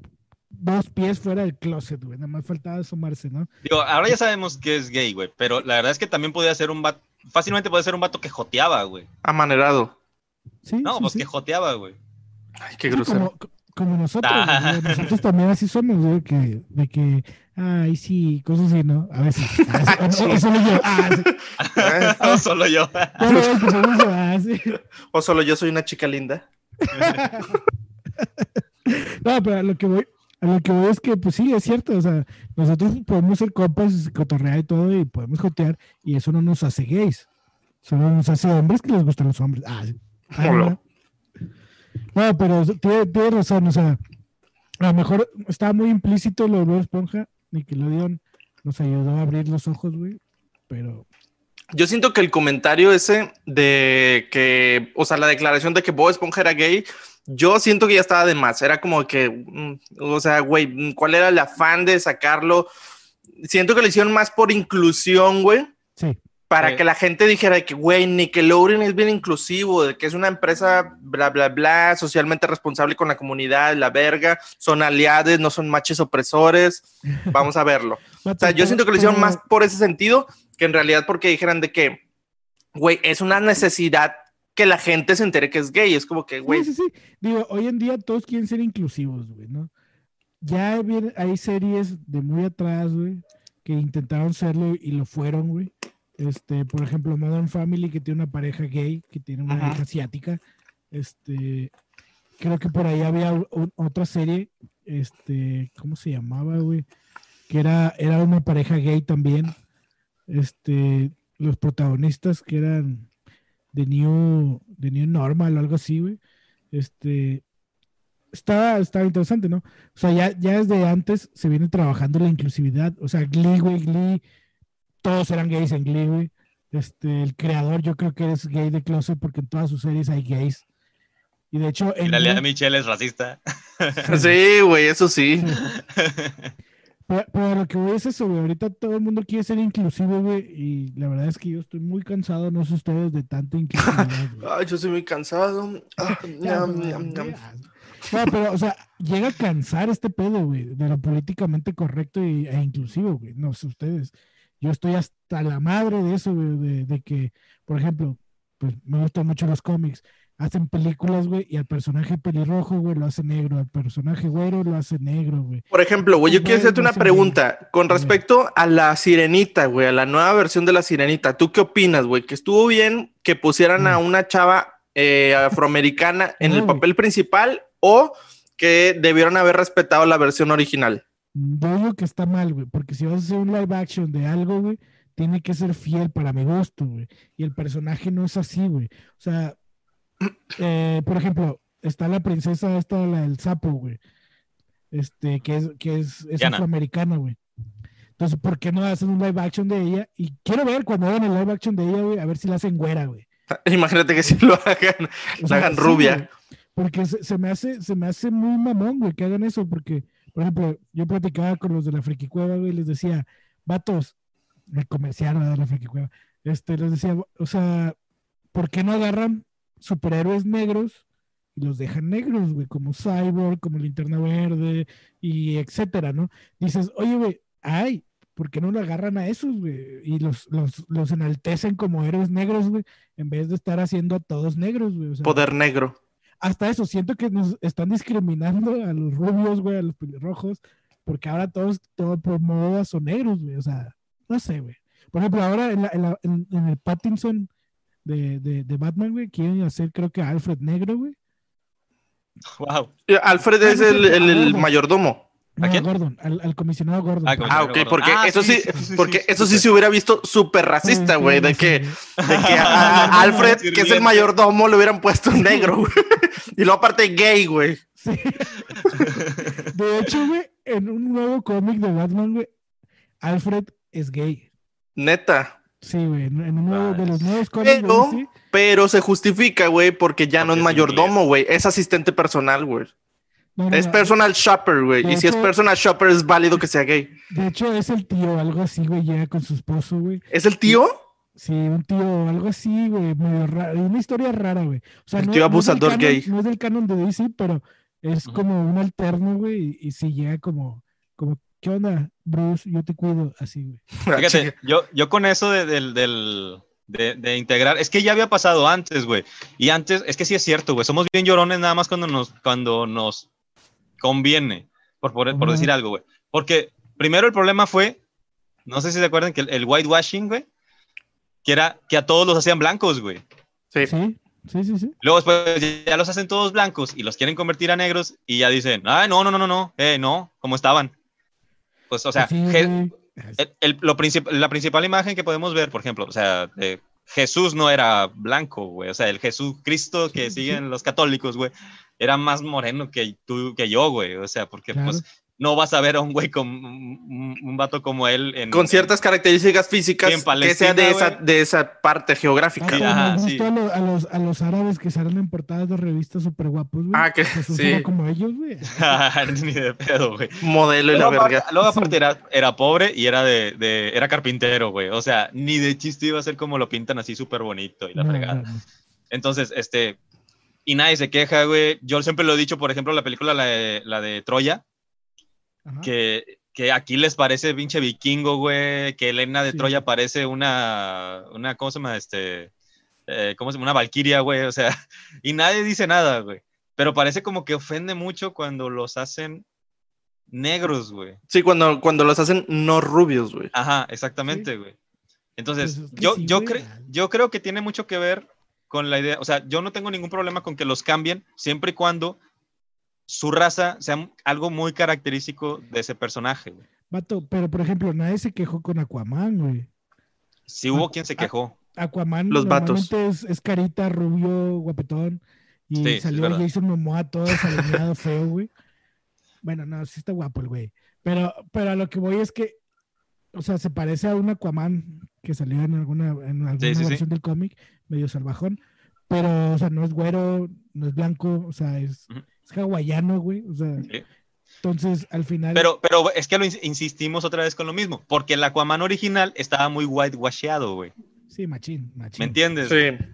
B: dos pies fuera del closet, güey. Nada más faltaba asomarse, ¿no?
D: Digo, ahora ya sabemos que es gay, güey, pero la verdad es que también podía ser un vato, fácilmente puede ser un vato que joteaba, güey.
C: Amanerado.
B: Sí,
D: No,
B: sí,
D: pues
B: sí.
D: que joteaba, güey.
C: Ay, qué
B: Sí,
C: grosero.
B: como, como nosotros,
D: Ah.
B: güey, (laughs) nosotros también así somos, güey, que, de que, ay, sí, cosas así, ¿no? A veces. (laughs) Ah, o, o solo yo, ah, sí. (laughs)
D: No, solo yo.
B: Ah, sí.
C: O solo yo soy una chica linda.
B: No, pero a lo que voy, a lo que voy es que, pues sí, es cierto, o sea, nosotros podemos ser compas, cotorrear y todo, y podemos jotear, y eso no nos hace gays. Solo nos hace hombres que les gustan los hombres. Ah, sí. Ah,
C: Hola.
B: no. No, pero tiene, tiene razón, o sea, a lo mejor estaba muy implícito lo de Bob Esponja, Nickelodeon nos ayudó a abrir los ojos, güey, pero
C: Yo siento que el comentario ese de que, o sea, la declaración de que Bob Esponja era gay, yo siento que ya estaba de más. Era como que, mm, o sea, güey, ¿cuál era el afán de sacarlo? Siento que lo hicieron más por inclusión, güey,
B: sí,
C: para
D: Sí.
C: que la gente dijera que, güey, Nickelodeon es bien inclusivo, de que es una empresa bla, bla, bla, socialmente responsable con la comunidad, la verga, son aliados, no son machos opresores. (laughs) Vamos a verlo. O sea, yo siento que lo hicieron más por ese sentido que en realidad porque dijeran de que, güey, es una necesidad que la gente se entere que es gay. Es como que, güey,
B: Sí, sí, sí. Digo, hoy en día todos quieren ser inclusivos, güey, ¿no? Ya hay series de muy atrás, güey, que intentaron serlo y lo fueron, güey. Este, por ejemplo, Modern Family, que tiene una pareja gay, que tiene una
C: Ajá.
B: hija asiática. Este, creo que por ahí había otra serie, este, ¿cómo se llamaba, güey? Que era, era una pareja gay también. Este, los protagonistas que eran de New, de New Normal o algo así, güey. Este, estaba, estaba interesante, ¿no? O sea, ya, ya desde antes se viene trabajando la inclusividad. O sea, Glee, güey, Glee, todos eran gays en Glee, güey. Este, el creador yo creo que es gay de closet porque en todas sus series hay gays. Y de hecho,
D: Y
B: en
D: la Lea Michelle es racista. (laughs)
C: sí, güey, eso sí.
B: Pero, pero lo que voy es eso, güey. Ahorita todo el mundo quiere ser inclusivo, güey. Y la verdad es que yo estoy muy cansado, no sé ustedes, de tanta inclusividad, güey. (laughs)
C: Ay, yo estoy muy cansado. Ah, (laughs)
B: Ya,
C: ñam,
B: güey,
C: ñam, ñam.
B: ya. No, pero, o sea, llega a cansar este pedo, güey, de lo políticamente correcto y, e inclusivo, güey. No sé ustedes. Yo estoy hasta la madre de eso, güey, de, de que, por ejemplo, pues me gustan mucho los cómics. Hacen películas, güey, y al personaje pelirrojo, güey, lo hace negro. Al personaje güero lo hace negro, güey.
C: Por ejemplo, güey, yo quiero hacerte una pregunta con respecto a la sirenita, güey, a la nueva versión de la sirenita. ¿Tú qué opinas, güey? ¿Que estuvo bien que pusieran a
B: Mm.
C: una chava eh, afroamericana en
B: No,
C: el
B: güey.
C: papel principal o que debieron haber respetado la versión original?
B: Digo que está mal, güey, porque si vas a hacer un live action de algo, güey, tiene que ser fiel para mi gusto, güey. Y el personaje no es así, güey. O sea, (clears throat) eh, por ejemplo, está la princesa esta, la del sapo, güey. Este, que es, que es, afroamericana, güey. Entonces, ¿por qué no hacen un live action de ella? Y quiero ver cuando hagan el live action de ella, güey, a ver si la hacen güera, güey. (laughs)
C: Imagínate que si lo hagan,
B: O
C: la hagan
B: sí,
C: rubia.
B: güey, porque se, se me hace, se me hace muy mamón, güey, que hagan eso, porque, por ejemplo, yo platicaba con los de la Friki Cueva, güey, y les decía, vatos, el comercial de la Friki Cueva, este, les decía, o sea, ¿por qué no agarran superhéroes negros y los dejan negros, güey, como Cyborg, como Linterna Verde, y etcétera, ¿no? Dices, oye, güey, ay, ¿por qué no lo agarran a esos, güey? Y los, los, los enaltecen como héroes negros, güey, en vez de estar haciendo a todos negros, güey.
C: Poder negro.
B: Hasta eso, siento que nos están discriminando a los rubios, güey, a los pelirrojos, porque ahora todos, todo por moda son negros, güey, o sea, no sé, güey. Por ejemplo, ahora en, la- en la- en- en el Pattinson de, de, de Batman, güey, quieren hacer, creo que a Alfred negro, güey.
D: wow.
C: Eh, Alfred es el, el- mayordomo.
B: No,
D: quién?
B: Gordon, al, al comisionado Gordon.
D: Ah,
C: Ah, ok,
D: Gordon.
C: porque
D: Ah,
C: eso sí,
D: sí, sí, sí,
C: porque
D: sí,
C: eso
D: sí,
C: sí
D: sí.
C: se hubiera visto súper racista,
B: Sí,
C: güey, de
B: sí,
C: que,
B: sí.
C: de que a, a (laughs) Alfred, que es el mayordomo, le hubieran puesto un negro, güey. Y luego aparte gay, güey.
B: Sí. De hecho, güey, en un nuevo cómic de Batman, güey, Alfred es gay.
C: Neta.
B: Sí, güey, en, en uno de los nuevos cómics de
C: Pero, pero se justifica, güey, porque ya no
D: Porque
C: es mayordomo, güey. Es asistente personal, güey.
B: No, no,
C: Es
B: no,
C: personal shopper, güey. Y si es personal shopper, es válido que sea gay.
B: De hecho, es el tío, algo así, güey, llega con su esposo, güey.
C: ¿Es el tío?
B: Sí, un tío, algo así, güey, medio raro, una historia rara, güey. O sea,
C: El
B: no,
C: tío
B: no es del
C: abusador
B: canon-
C: gay.
B: No es del canon de DC, pero es como un alterno, güey, y, y sí llega como, como, ¿qué onda, Bruce? Yo te cuido, así, güey. (laughs)
D: Fíjate, yo, yo con eso de, del, del- de, de integrar, es que ya había pasado antes, güey. Y antes, es que sí es cierto, güey. Somos bien llorones nada más cuando nos, cuando nos conviene, por, por, decir algo, güey. Porque primero el problema fue, no sé si se acuerdan, que el, el whitewashing, güey, que era que a todos los hacían blancos, güey.
C: Sí.
B: Sí, sí, sí, sí.
D: Luego después ya los hacen todos blancos y los quieren convertir a negros y ya dicen, ah, no, no, no, no, no, eh, no, como estaban. Pues, o sea,
B: Sí,
D: el- el- lo princip- la principal imagen que podemos ver, por ejemplo, o sea, de Jesús no era blanco, güey. O sea, el Jesús Cristo que
B: Sí, sí.
D: siguen los católicos, güey, era más moreno que tú, que yo, güey. O sea, porque
B: Claro.
D: pues no vas a ver a un güey con un, un vato como él en,
C: Con ciertas características físicas
D: en
C: que sea de esa, de esa parte geográfica.
D: Sí, ajá, sí.
B: a, lo- a los, a los árabes que salen en portadas de revistas súper guapos, güey.
C: Ah, que sí.
B: como ellos, güey. (laughs)
D: Ni de pedo, güey.
C: Modelo y la
D: Luego aparte,
C: verga.
D: luego aparte era, era pobre y era de, de- era carpintero, güey. O sea, ni de chiste iba a ser como lo pintan así súper bonito y la
B: No,
D: fregada.
B: no, no.
D: Entonces, este, y nadie se queja, güey. Yo siempre lo he dicho, por ejemplo, la película, la de, la de Troya,
B: Ajá.
D: que, que aquí les parece pinche vikingo, güey, que Elena de
B: Sí.
D: Troya parece una, una, ¿cómo se llama? Este, eh, ¿cómo se llama? Una valquiria, güey, o sea, (laughs) y nadie dice nada, güey. Pero parece como que ofende mucho cuando los hacen negros, güey.
C: Sí, cuando, cuando los hacen no rubios, güey.
D: Ajá, exactamente, güey. Entonces,
B: Pues
D: yo,
B: sí,
D: yo, cre- yo creo que tiene mucho que ver con la idea, o sea, yo no tengo ningún problema con que los cambien, siempre y cuando su raza sea algo muy característico de ese personaje. güey.
B: Vato, pero por ejemplo, nadie se quejó con Aquaman, güey.
D: Si hubo
B: Ah,
D: quien se
B: ah,
D: quejó.
B: Aquaman
C: Los vatos.
B: normalmente es, es carita, rubio, guapetón. Y
D: Sí, sí,
B: salió. Jason Momoa todo desalineado, (laughs) feo, güey. Bueno, no, sí está guapo el güey. Pero, pero a lo que voy es que, o sea, se parece a un Aquaman que salió en alguna, en alguna
D: Sí, sí, sí.
B: versión del cómic, medio salvajón. Pero, o sea, no es güero, no es blanco, o sea, es, es hawaiano, güey. O sea,
D: Sí.
B: entonces al final.
D: Pero, pero es que lo ins- insistimos otra vez con lo mismo, porque el Aquaman original estaba muy whitewasheado, güey.
B: Sí, machín, machín.
D: ¿Me entiendes?
C: Sí.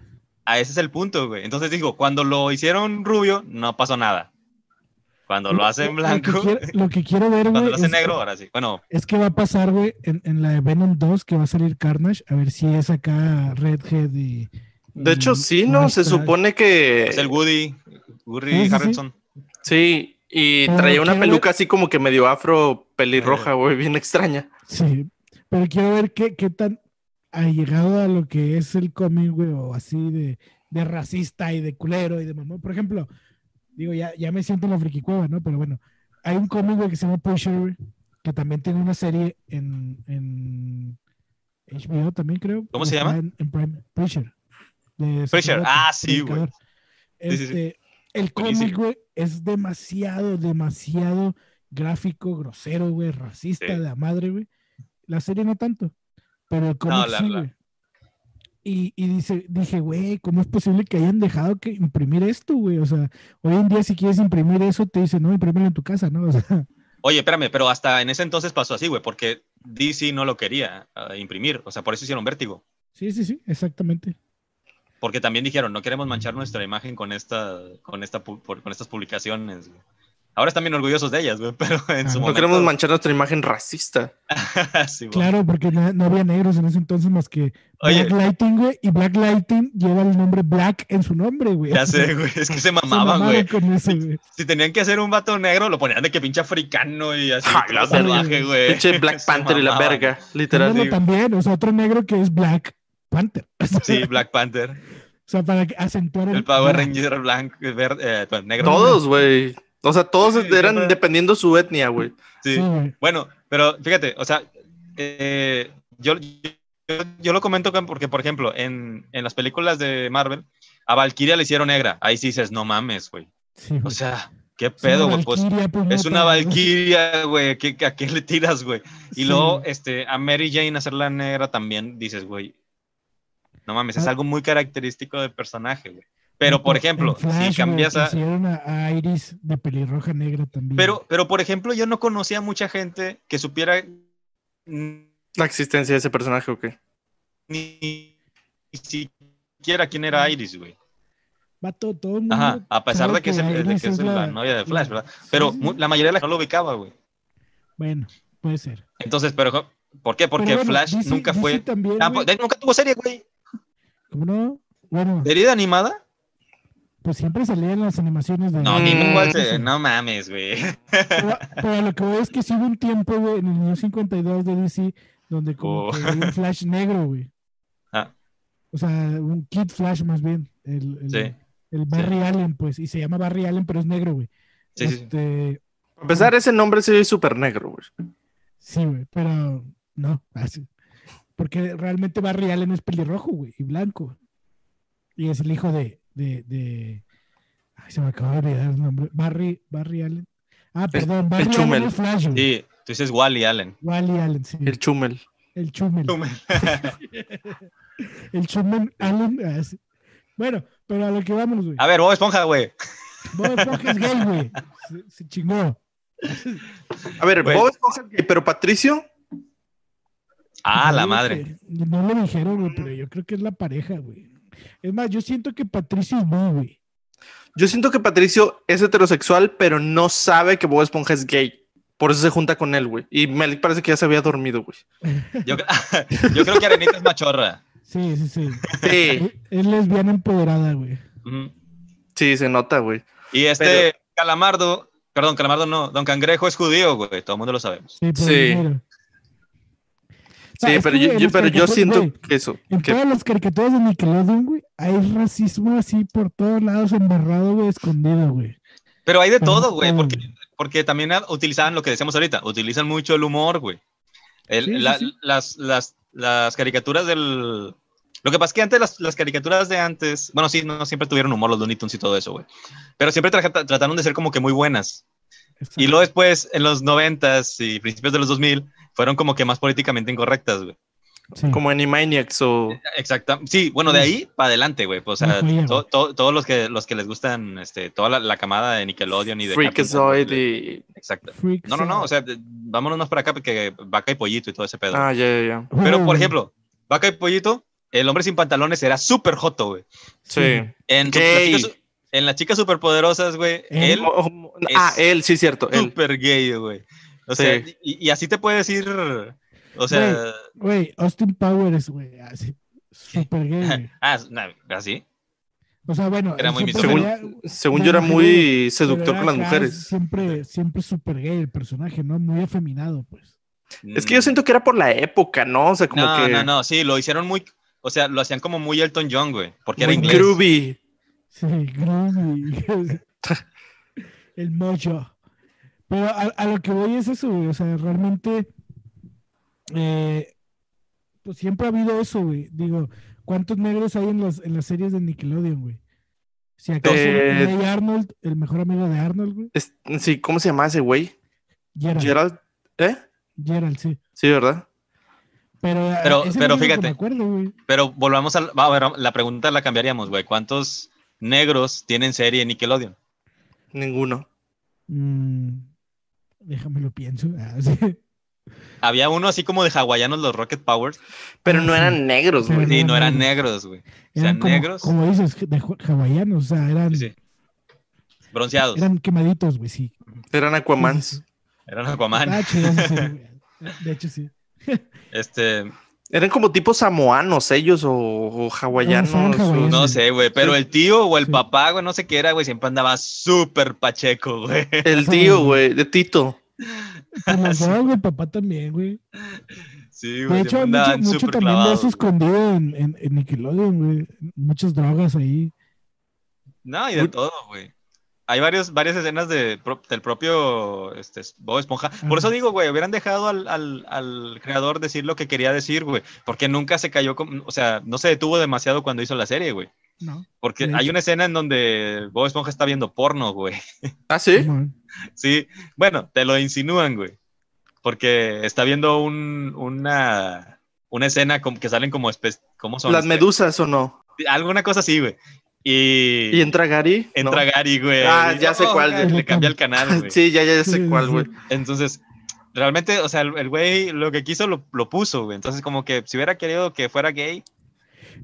D: A ese es el punto, güey. Entonces digo, cuando lo hicieron rubio, no pasó nada. Cuando lo hacen
B: Lo que
D: blanco,
B: quiero, lo que quiero ver,
D: cuando
B: güey,
D: lo hacen negro, ahora sí. Bueno,
B: Es que va a pasar, güey, en, en la de Venom 2 que va a salir Carnage, a ver si es acá Redhead y...
C: De
B: y
C: hecho, sí, ¿no? Se supone que...
D: es el Woody, Woody
B: Sí, sí, sí.
D: Harrelson.
C: Sí, y
B: Pero
C: traía una
B: quiero
C: peluca así como que medio afro pelirroja,
D: Eh.
C: güey, bien extraña.
B: Sí, pero quiero ver qué, qué tan ha llegado a lo que es el cómic, güey, o así de, de racista y de culero y de mamón. Por ejemplo, digo, ya, ya me siento en la friki cueva, ¿no? Pero bueno, hay un cómic, güey, que se llama Pusher, que también tiene una serie en, en HBO también, creo.
D: ¿Cómo se llama?
B: En, en Prime. Pusher.
D: Pusher, ah, sí, güey.
B: predicador.
D: Sí, sí, sí.
B: Este, El cómic, güey, es demasiado, demasiado gráfico, grosero, güey, racista de la madre, güey. La serie no tanto, pero el cómic
D: la-
B: sí,
D: la-
B: güey. Y, y dice, dije, güey, ¿cómo es posible que hayan dejado que imprimir esto, güey? O sea, hoy en día si quieres imprimir eso, te dicen, no, imprímelo en tu casa, ¿no? (laughs) O sea,
D: Oye, espérame, pero hasta en ese entonces pasó así, güey, porque DC no lo quería ah, imprimir. O sea, por eso hicieron vértigo.
B: sí, sí, sí, exactamente.
D: Porque también dijeron, no queremos manchar nuestra imagen con, esta, con, esta, por- con estas publicaciones. güey. Ahora están bien orgullosos de ellas, güey, (laughs) pero en
B: Ah,
D: su
B: no
C: No
D: momento...
C: queremos manchar nuestra imagen racista. (laughs)
D: Sí.
B: Claro, porque no, no había negros en ese entonces más que
D: Oye.
B: Black Lighting, güey, y Black Lighting lleva el nombre Black en su nombre, güey.
D: Ya sé, (laughs) güey, es que se mamaban, güey. Si tenían que hacer un vato negro, lo ponían de que pinche africano y así.
C: Ja,
D: salvaje, güey.
C: Pinche Black Panther y la verga, literal.
D: Sí.
B: también, o sea, otro negro que es Black Panther. O sea,
D: Sí, Black Panther.
B: O sea, para que acentuar
D: El Power
B: Black.
D: Ranger blanco, verde, eh, pues, negro.
C: Todos, güey. O sea, todos
D: Sí,
C: eran
D: siempre-
C: dependiendo su etnia, güey.
D: Sí. Bueno, pero fíjate, o sea, eh, yo, yo, yo lo comento porque, por ejemplo, en, en las películas de Marvel, a Valkyria le hicieron negra. Ahí sí dices, no mames, güey.
B: Sí,
D: O sea, qué pedo, güey. Pues
B: puñeta,
D: es una. Valkyria, güey. ¿qué- ¿A qué le tiras, güey? Y
B: Sí,
D: luego, este, a Mary Jane hacerla negra también dices, güey. No mames, es
B: Ah.
D: algo muy característico del personaje, güey. Pero, por ejemplo,
B: Flash,
D: si cambias a.
B: hicieron a, a Iris de pelirroja negra también.
D: Pero, pero, por ejemplo, yo no conocía mucha gente que supiera
C: La existencia de ese personaje, ¿o qué?
D: ni siquiera quién era Iris, güey.
B: Vato, todo el mundo
D: Ajá, a pesar de que es, el- de
B: Iris
D: que es la, novia de Flash,
B: la-
D: ¿verdad? Pero
B: sí,
D: mu-
B: sí.
D: la mayoría de la gente no lo ubicaba, güey.
B: Bueno, puede ser.
D: Entonces, pero ¿por qué? Porque
B: bueno,
D: Flash
B: DC
D: nunca
B: DC
D: fue.
B: también,
D: nunca tuvo serie, güey.
B: ¿Cómo no? Bueno,
D: ¿De herida animada?
B: Pues siempre salían las animaciones de.
D: No,
C: Mm,
D: cuál se-
B: sí.
D: No mames, güey.
B: Pero, pero lo que voy es que sí hubo un tiempo, güey, en el New 52 de DC, donde como
D: Oh.
B: que un Flash negro, güey.
D: Ah.
B: O sea, un Kid Flash más bien. El, el,
D: Sí.
B: el Barry Allen, pues, y se llama Barry Allen, pero es negro, güey.
D: Sí, sí.
B: Este,
C: A pesar de ese nombre, sí es súper negro, güey.
B: Sí, güey, pero no, así. Porque realmente Barry Allen es pelirrojo, güey, y blanco. Y es el hijo de, de, de... Ay, se me acaba de olvidar el nombre. Barry, Barry Allen. Ah, perdón, Barry Allen
C: Chumel.
B: güey.
D: Sí, tú dices Wally Allen.
B: Wally Allen, sí.
C: El Chumel.
B: El Chumel. (laughs) El Chumel Allen. ah. Bueno, pero a lo que vamos, güey.
D: A ver, Bob Esponja, güey.
B: Bob Esponja es gay, güey. Se, se chingó.
C: A ver,
D: Güey.
C: Bob Esponja es gay, pero Patricio.
D: Ah, la madre.
B: No lo dijeron, güey, pero yo creo que es la pareja, güey. Es más, yo siento que Patricio es güey.
C: Yo siento que Patricio es heterosexual, pero no sabe que Bob Esponja es gay. Por eso se junta con él, güey. Y me parece que ya se había dormido, güey.
D: Yo, (laughs) yo creo que Arenita es machorra.
B: Sí, sí, sí.
C: Sí,
B: Es- Es lesbiana empoderada, güey.
C: Sí, se nota, güey.
D: Y este
C: Pero-
D: Calamardo, perdón, Calamardo no, Don Cangrejo es judío, güey. Todo el mundo lo sabemos.
B: Sí,
C: Sí.
B: Sea,
C: Sí, pero
B: que,
C: yo, yo- pero yo siento
B: güey,
C: que eso.
B: En
C: que-
B: todas las caricaturas de Nickelodeon, güey, hay racismo así por todos lados, embarrado, güey, escondido, güey.
D: Pero hay de
B: Pero
D: todo, güey, porque, porque también utilizaban lo que decíamos ahorita, utilizan mucho el humor, güey.
B: Sí,
D: la-
B: sí.
D: Las, las, las caricaturas del... Lo que pasa es que antes las, las caricaturas de antes, bueno, sí, no siempre tuvieron humor los Looney Tunes y todo eso, güey. Pero siempre tra- trataron de ser como que muy buenas. Y luego después, en los noventas y principios de los 2000, fueron como que más políticamente incorrectas, güey.
B: Sí.
C: como Animaniacs o.
D: Exacto. Sí, bueno, de ahí para adelante, güey. O sea, to- to- todos los que, los que les gustan, este, toda la, la camada de Nickelodeon y de
C: Freakazoid y.
D: Exacto. No, no, no, o sea, de- vámonos para acá porque vaca y pollito y todo ese pedo.
C: Ah, ya, ya, ya.
D: Pero, por ejemplo, vaca y pollito, el hombre sin pantalones era súper joto, güey.
C: Sí.
D: En, su-
C: Gay.
D: las chicas, en las chicas superpoderosas, güey,
B: Él-
D: él
C: ah,
D: es
C: él, sí, cierto.
D: Súper gay, güey. O sea,
C: Sí.
D: y, y así te puede decir, o sea,
B: Güey, Austin Powers, güey, así, super gay, (laughs)
D: ah, así.
B: O sea, bueno,
D: Era muy
C: Según, según yo era muy seductor
B: era
C: con las mujeres.
B: Siempre, siempre super gay el personaje, ¿no? Muy afeminado, pues.
C: Es que yo siento que era por la época, ¿no? O sea, como
D: no,
C: que.
D: no, no, sí, lo hicieron muy, o sea, lo hacían como muy Elton John, güey, porque era
C: Muy
D: inglés.
C: groovy.
B: Sí, groovy. (laughs) el mojo. Pero a, a lo que voy es eso, güey. O sea, realmente. eh, pues siempre ha habido eso, güey. Digo, ¿cuántos negros hay en las, en las series de Nickelodeon, güey? Si acaso
C: Eh,
B: Arnold, el mejor amigo de Arnold, güey.
C: Es- sí, ¿cómo se llama ese güey?
B: Gerald.
C: Gerald. ¿Eh?
B: Gerald, sí.
C: Sí, ¿verdad?
B: Pero, a-
D: Pero- pero fíjate.
B: Me acuerdo, güey.
D: Pero volvamos a, va, a ver, la pregunta la cambiaríamos, güey. ¿Cuántos negros tienen serie en Nickelodeon?
C: Ninguno.
B: Mm, déjame lo pienso. (laughs) Ah, sí.
D: Había uno así como de hawaianos, los Rocket Powers.
C: Pero
B: Ah,
C: no
B: sí.
C: eran negros, güey.
D: Sí, no eran
B: negros.
D: güey. O sea,
B: Eran como,
D: negros.
B: como dices, de hawaianos, o sea, eran,
D: Sí, sí. Bronceados.
B: eran quemaditos, güey, sí.
C: Eran Aquamans.
B: Sí, sí, sí.
D: Eran Aquaman.
B: Ah, chido. (laughs) De hecho, sí.
D: Este,
C: Eran como tipo samoanos ellos o, o hawaianos.
B: No, hawaianos.
D: sé, güey. Pero
C: Sí.
D: el tío o el
B: Sí.
D: papá, güey, no sé qué era, güey, siempre andaba súper pacheco, güey.
C: El tío, güey, de Tito.
B: Dos, (laughs) güey, papá también, güey.
D: Sí,
B: De
D: güey.
B: hecho,
D: siempre
B: mucho,
D: andaban
B: mucho también de eso escondido en, en, en Nickelodeon, güey. Muchas drogas ahí.
D: No, y de todo, güey. Hay varios, varias escenas de, pro- del propio este, Bob Esponja. Por eso digo, güey, hubieran dejado al, al, al creador decir lo que quería decir, güey. Porque nunca se cayó, con, o sea, no se detuvo demasiado cuando hizo la serie, güey.
B: ¿No?
D: Porque hay una escena en donde Bob Esponja está viendo porno, güey.
C: Ah, sí.
D: Sí, bueno, te lo insinúan, güey. Porque está viendo un, una, una escena que salen como, espe- ¿cómo son?
C: Las
D: Este,
C: medusas o no.
D: Alguna cosa así, güey. Y,
C: ¿Y entra Gary?
D: entra
C: ¿No?
D: Gary, güey.
C: Ah, ya sé cuál,
D: Gary,
B: güey.
D: Le cambia el canal, güey.
C: Sí, ya, ya sé cuál, güey. (laughs)
D: Entonces, realmente, o sea, el el güey lo que quiso lo, lo puso, güey. Entonces, como que si hubiera querido que fuera gay,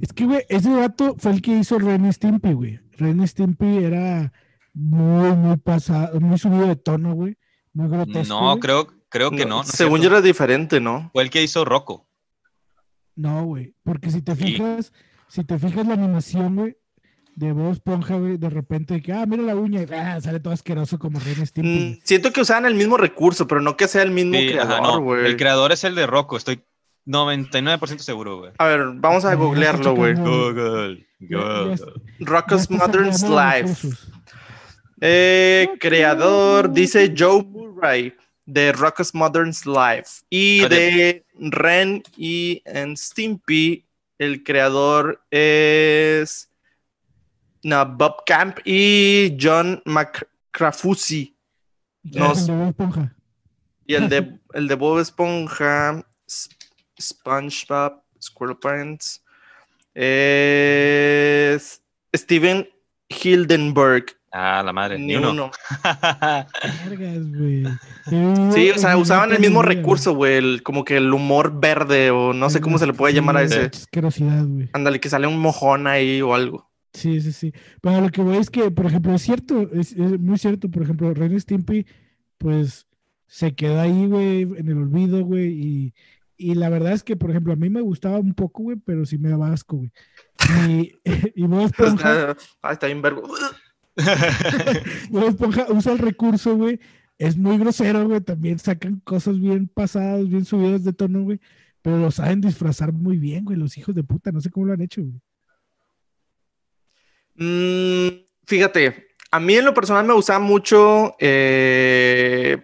B: Es que, güey, ese vato fue el que hizo Ren Stimpy, güey. Ren Stimpy era muy, muy pasado, muy subido de tono, güey. Muy grotesco.
D: no,
B: güey.
D: creo, creo que no.
C: No,
D: no es
C: según yo era diferente, ¿no?
D: Fue el que hizo Rocco.
B: No, güey. Porque si te
D: Sí.
B: fijas, si te fijas la animación, güey, de Bob Esponja, güey, de repente, de que, ah, mira la uña, y ah, sale todo asqueroso como Ren y Stimpy.
C: Mm,
B: güey.
C: siento que usaban el mismo recurso, pero no que sea el mismo
D: Sí,
C: creador,
D: no,
C: güey.
D: el creador es el de Rocco, estoy 99% seguro, güey.
C: A ver, vamos a googlearlo, güey.
D: Google, Google.
B: está
C: Modern Life. Eh, creador, dice. Joe Murray de Rocko's Modern Life. Y
D: de-
C: de Ren y and Stimpy, el creador es no, Bob Camp y John McCrafusi. No,
B: El de Bob Esponja.
C: Y el de, el de Bob Esponja, SpongeBob, SquarePants, es Steven Hildenberg.
D: Ah, la madre. Ni
C: Ni
D: uno.
C: uno. (laughs) Sí, o sea, usaban el mismo recurso, güey, el- como que el humor verde o no sé cómo se le puede llamar a
B: la
C: ese. Ándale, que sale un mojón ahí o algo.
B: Sí, sí, sí. Pero lo que voy es que, por ejemplo, es cierto, es, es muy cierto, por ejemplo, Ren Stimpy, pues se quedó ahí, güey, en el olvido, güey, y, y la verdad es que, por ejemplo, a mí me gustaba un poco, güey, pero sí me daba asco, güey. Y, (laughs) y Bob (laughs) Esponja,
C: Está, ah, está bien verbo. (laughs)
B: Bob Esponja usa el recurso, güey, es muy grosero, güey, también sacan cosas bien pasadas, bien subidas de tono, güey, pero lo saben disfrazar muy bien, güey, los hijos de puta, no sé cómo lo han hecho, güey.
C: Mm, fíjate, a mí en lo personal me gustaba mucho eh,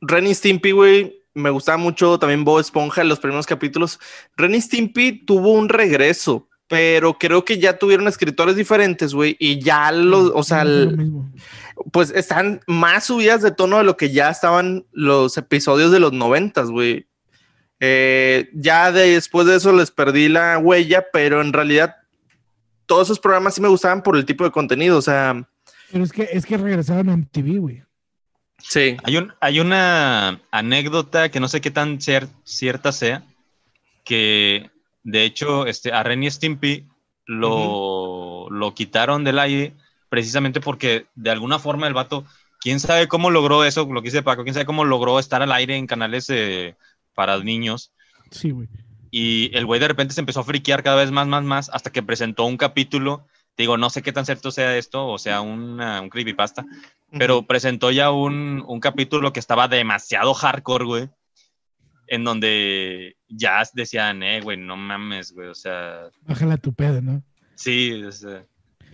C: Ren y Stimpy, güey. Me gustaba mucho también Bob Esponja en los primeros capítulos. Ren y Stimpy tuvo un regreso, pero creo que ya tuvieron escritores diferentes, güey, y ya los, o sea, el- pues están más subidas de tono de lo que ya estaban los episodios de los noventas, güey. Eh, ya después de eso les perdí la huella, pero en realidad todos esos programas sí me gustaban por el tipo de contenido, o sea,
B: Pero es que, es que regresaron a MTV, güey.
C: sí.
D: Hay, un, hay una anécdota que no sé qué tan cier- cierta sea, que de hecho este, a Ren y Stimpy lo, lo quitaron del aire precisamente porque de alguna forma el vato, quién sabe cómo logró eso, lo que dice Paco, quién sabe cómo logró estar al aire en canales eh, para niños.
B: Sí, güey.
D: Y el güey de repente se empezó a friquear cada vez más, más, más, hasta que presentó un capítulo. Digo, no sé qué tan cierto sea esto, o sea, una- un creepypasta, pero presentó ya un, un capítulo que estaba demasiado hardcore, güey, en donde ya decían, eh, güey, no mames, güey, o sea,
B: Bájala tu pedo, ¿no?
D: sí, o sea,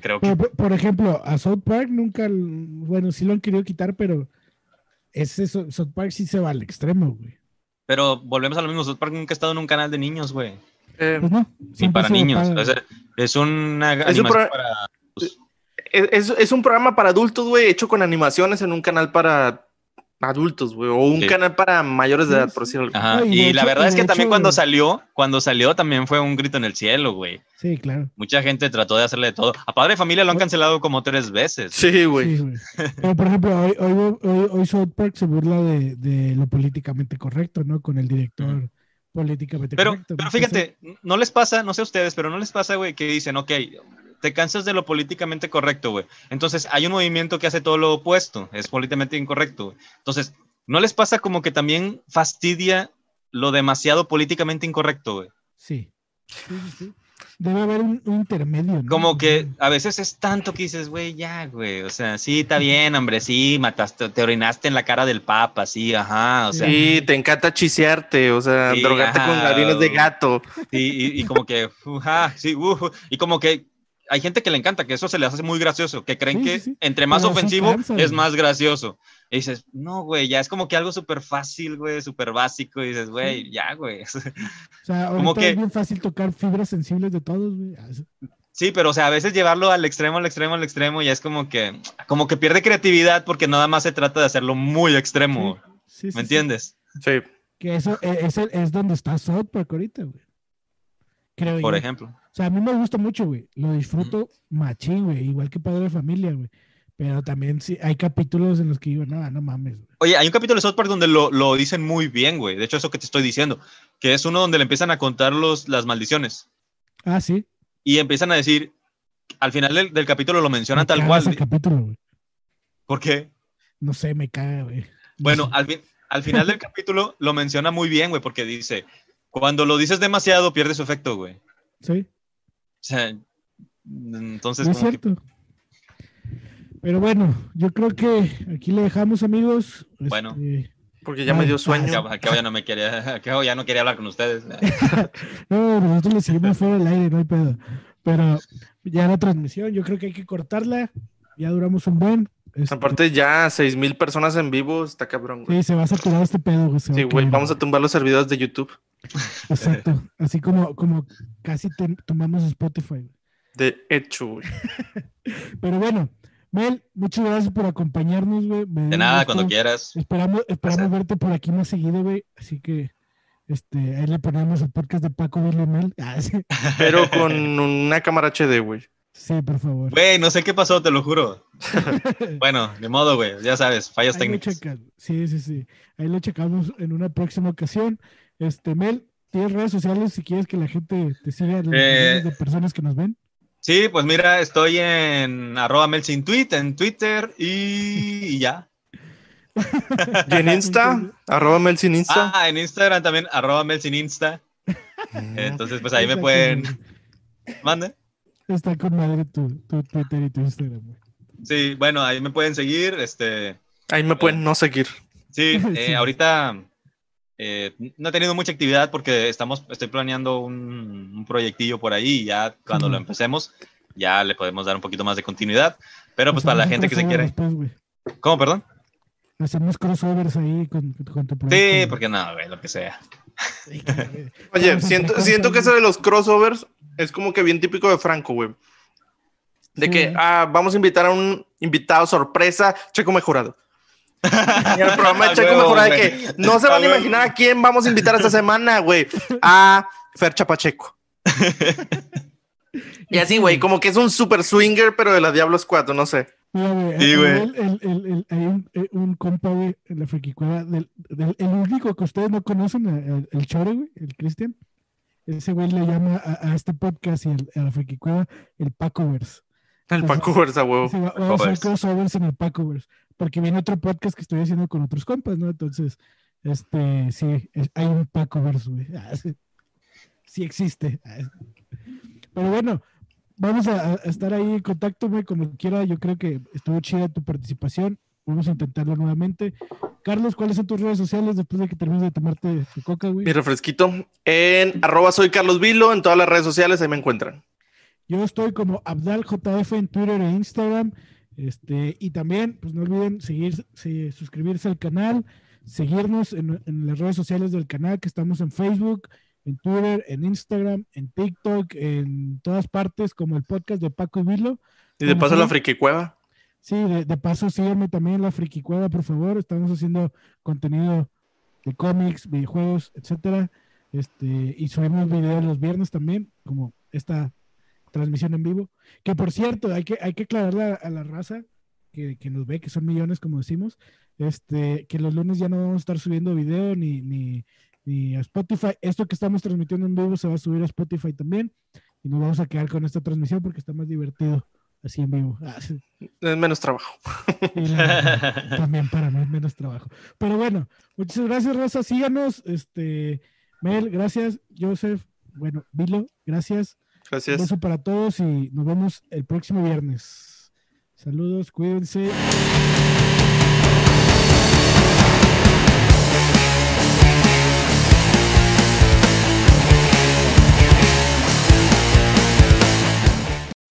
D: creo que...
B: Por, por ejemplo, a South Park nunca, bueno, sí lo han querido quitar, pero ese So- South Park sí se va al extremo, güey.
D: Pero volvemos a lo mismo, South Park nunca ha estado en un canal de niños, güey,
C: Eh,
B: Pues no. siempre
D: para niños, o sea, es una
C: un
D: animación
C: pro-
D: para... pues,
C: es, es un programa para adultos, güey, hecho con animaciones en un canal para adultos, güey, o un
D: Sí.
C: canal para mayores de edad, por decirlo.
D: Ajá,
B: y
D: la verdad es que también cuando salió, cuando salió también fue un grito en el cielo, güey.
B: Sí, claro.
D: Mucha gente trató de hacerle de todo. A Padre de Familia lo han cancelado como tres veces.
C: Sí, güey.
B: Sí, güey. Pero, por ejemplo, hoy, hoy, hoy, hoy South Park se burla de, de lo políticamente correcto, ¿no? Con el director políticamente
D: Pero,
B: correcto.
D: pero
B: ¿no?
D: fíjate, no les pasa, no sé ustedes, pero no les pasa, güey, que dicen, ok, te cansas de lo políticamente correcto, güey. Entonces hay un movimiento que hace todo lo opuesto, es políticamente incorrecto, güey. Entonces, ¿no les pasa como que también fastidia lo demasiado políticamente incorrecto, güey?
B: Sí. Sí, sí, sí. Debe haber un, un intermedio, ¿no?
D: Como que a veces es tanto que dices, güey, ya, güey. O sea, sí, está bien, hombre, sí, mataste, te orinaste en la cara del papa, sí, ajá. O sea,
C: Sí, te encanta chisearte, o sea,
D: Sí,
C: drogarte
D: ajá,
C: con harines de gato.
D: y, y- y como que, uja, (laughs) sí, ujú, y como que hay gente que le encanta, que eso se les hace muy gracioso, que creen
B: Sí,
D: que
B: sí, sí.
D: entre más ofensivo
B: cansa,
D: es más gracioso. Y dices, no, güey, ya es como que algo súper fácil, güey, súper básico. Y dices, güey, ya, güey. (laughs)
B: O sea,
D: como
B: ahorita
D: que-
B: es bien fácil tocar fibras sensibles de todos, güey. Ah, sí.
D: Pero o sea, a veces llevarlo al extremo, al extremo, al extremo, ya es como que, como que pierde creatividad porque nada más se trata de hacerlo muy extremo.
B: Sí, sí,
D: ¿Me
B: sí.
D: entiendes?
C: Sí.
B: Que eso eh, es, el- es donde está South Park ahorita, güey. Creo
D: Por
B: yo.
D: ejemplo.
B: O sea, a mí me gusta mucho, güey. Lo disfruto machín, güey. Igual que Padre de Familia, güey. Pero también sí, hay capítulos en los que digo, no, no mames, güey.
D: Oye, hay un capítulo de South Park donde lo, lo dicen muy bien, güey. De hecho, eso que te estoy diciendo, que es uno donde le empiezan a contar los, las maldiciones.
B: Ah, sí.
D: y empiezan a decir, al final del, del capítulo lo mencionan
B: Me
D: tal cual.
B: ese capítulo, güey.
D: ¿Por qué?
B: No sé, me caga, güey. No
D: Bueno,
B: sé.
D: al, al final del capítulo lo menciona muy bien, güey, porque dice, cuando lo dices demasiado pierde su efecto, güey. O
B: Sí,
D: sea, entonces
B: no es
D: que-
B: cierto. Pero bueno, yo creo que aquí le dejamos, amigos.
D: Bueno.
B: Este,
C: Porque ya me dio sueño.
D: al cabo- al cabo ya no me quería, al cabo ya no quería hablar con ustedes. (laughs)
B: No, nosotros le seguimos fuera del aire, no hay pedo. Pero ya la transmisión, yo creo que hay que cortarla. Ya duramos un buen. Este,
C: Aparte, ya seis mil personas en vivo, está cabrón, güey.
B: Sí, se va a saturar este pedo, güey.
C: Sí, güey, vamos a tumbar los servidores de YouTube.
B: Exacto. (laughs) Así como, como casi te- tomamos Spotify.
C: De hecho, güey. (laughs)
B: Pero bueno, Mel, muchas gracias por acompañarnos, güey. Me
D: De nada,
B: gusto.
D: cuando quieras.
B: Esperamos, esperamos verte por aquí más seguido, güey. Así que este, ahí le ponemos el podcast de Paco Billy Mel. (laughs) Ah, sí.
C: Pero con una cámara HD, güey.
B: Sí, por favor.
D: Güey, no sé qué pasó, te lo juro. bueno, de modo, güey. Ya sabes, fallas
B: Ahí
D: técnicas.
B: Sí, sí, sí. Ahí lo checamos en una próxima ocasión. Este, Mel, ¿tienes redes sociales si quieres que la gente te siga?
D: Eh,
B: de personas que nos ven.
D: Sí, pues mira, estoy en arroba melsintweet en Twitter y, y ya.
C: Y en Insta, (laughs) arroba Melsin Insta.
D: Ah, en Instagram también, arroba melsininsta. Entonces, pues ahí me pueden... (laughs) Mande.
B: Está con madre tu, tu Twitter y tu Instagram, güey.
D: Sí, bueno, ahí me pueden seguir. Este,
C: Ahí me pueden no seguir.
D: sí, (laughs)
B: Sí.
D: eh, ahorita eh, no he tenido mucha actividad porque estamos, estoy planeando un, un proyectillo por ahí y ya cuando lo empecemos ya le podemos dar un poquito más de continuidad. Pero pues para la gente que se quiere...
B: después.
D: ¿Cómo, perdón?
B: Hacemos crossovers ahí con, con tu
D: Sí,
B: proyecto.
D: porque no, güey, lo que sea.
B: Sí, que- (laughs)
C: Oye, siento, siento que eso de los crossovers es como que bien típico de Franco, güey. De
B: Sí,
C: que, ah, vamos a invitar a un invitado sorpresa, Checo Mejorado. Y (laughs) el programa de
D: A
C: Checo de que no se van a
D: A
C: imaginar a quién vamos a invitar esta semana, güey. A Fer Chapacheco. Y así, güey, como que es un super swinger, pero de la Diablos 4, no sé.
D: Sí,
B: a- a
D: güey.
B: el- el- el- hay un, eh, un compa, güey, en la friquicueva, del, del- el único que ustedes no conocen, a- el, el Chore, güey, el Cristian. Ese güey le llama a, a este podcast y al- a la friquicueva el Pacovers.
C: El
B: Pues,
C: Paco Versa, huevo.
B: Dice, "Va- Vamos a hacer crossovers en el Pacovers. Porque viene otro podcast que estoy haciendo con otros compas, ¿no? Entonces, este, sí, es- hay un Pacovers, güey. (laughs) Ah, sí. Sí existe. Ah, Pero bueno, vamos a, a estar ahí en contacto, güey, como quiera. Yo creo que estuvo chida tu participación. Vamos a intentarlo nuevamente. Carlos, ¿cuáles son tus redes sociales después de que termines de tomarte tu coca, güey?
C: Mi refresquito. En arroba soy Carlos Vilo, en todas las redes sociales, ahí me encuentran.
B: Yo estoy como AbdalJF en Twitter e Instagram. Este, y también, pues no olviden seguir, se- suscribirse al canal, seguirnos en, en las redes sociales del canal, que estamos en Facebook, en Twitter, en Instagram, en TikTok, en todas partes, como el podcast de Paco y Vilo.
C: Y de paso la friki cueva.
B: Sí, de, de paso síganme también en la Friki Cueva, por favor. Estamos haciendo contenido de cómics, videojuegos, etcétera. Este, y subimos videos los viernes también, como esta transmisión en vivo. Que por cierto, hay que, hay que aclararle a, a la raza que, que nos ve, que son millones, como decimos, este, que los lunes ya no vamos a estar subiendo video ni, ni, ni a Spotify. Esto que estamos transmitiendo en vivo se va a subir a Spotify también. Y nos vamos a quedar con esta transmisión porque está más divertido así en vivo. Ah, sí.
C: Es menos trabajo.
B: La- también para mí es menos trabajo. Pero bueno, muchas gracias, Rosa. Síganos. Este, Mel, gracias. Joseph, bueno, Vilo, gracias. Un
C: Gracias.
B: beso para todos y nos vemos el próximo viernes. Saludos, cuídense.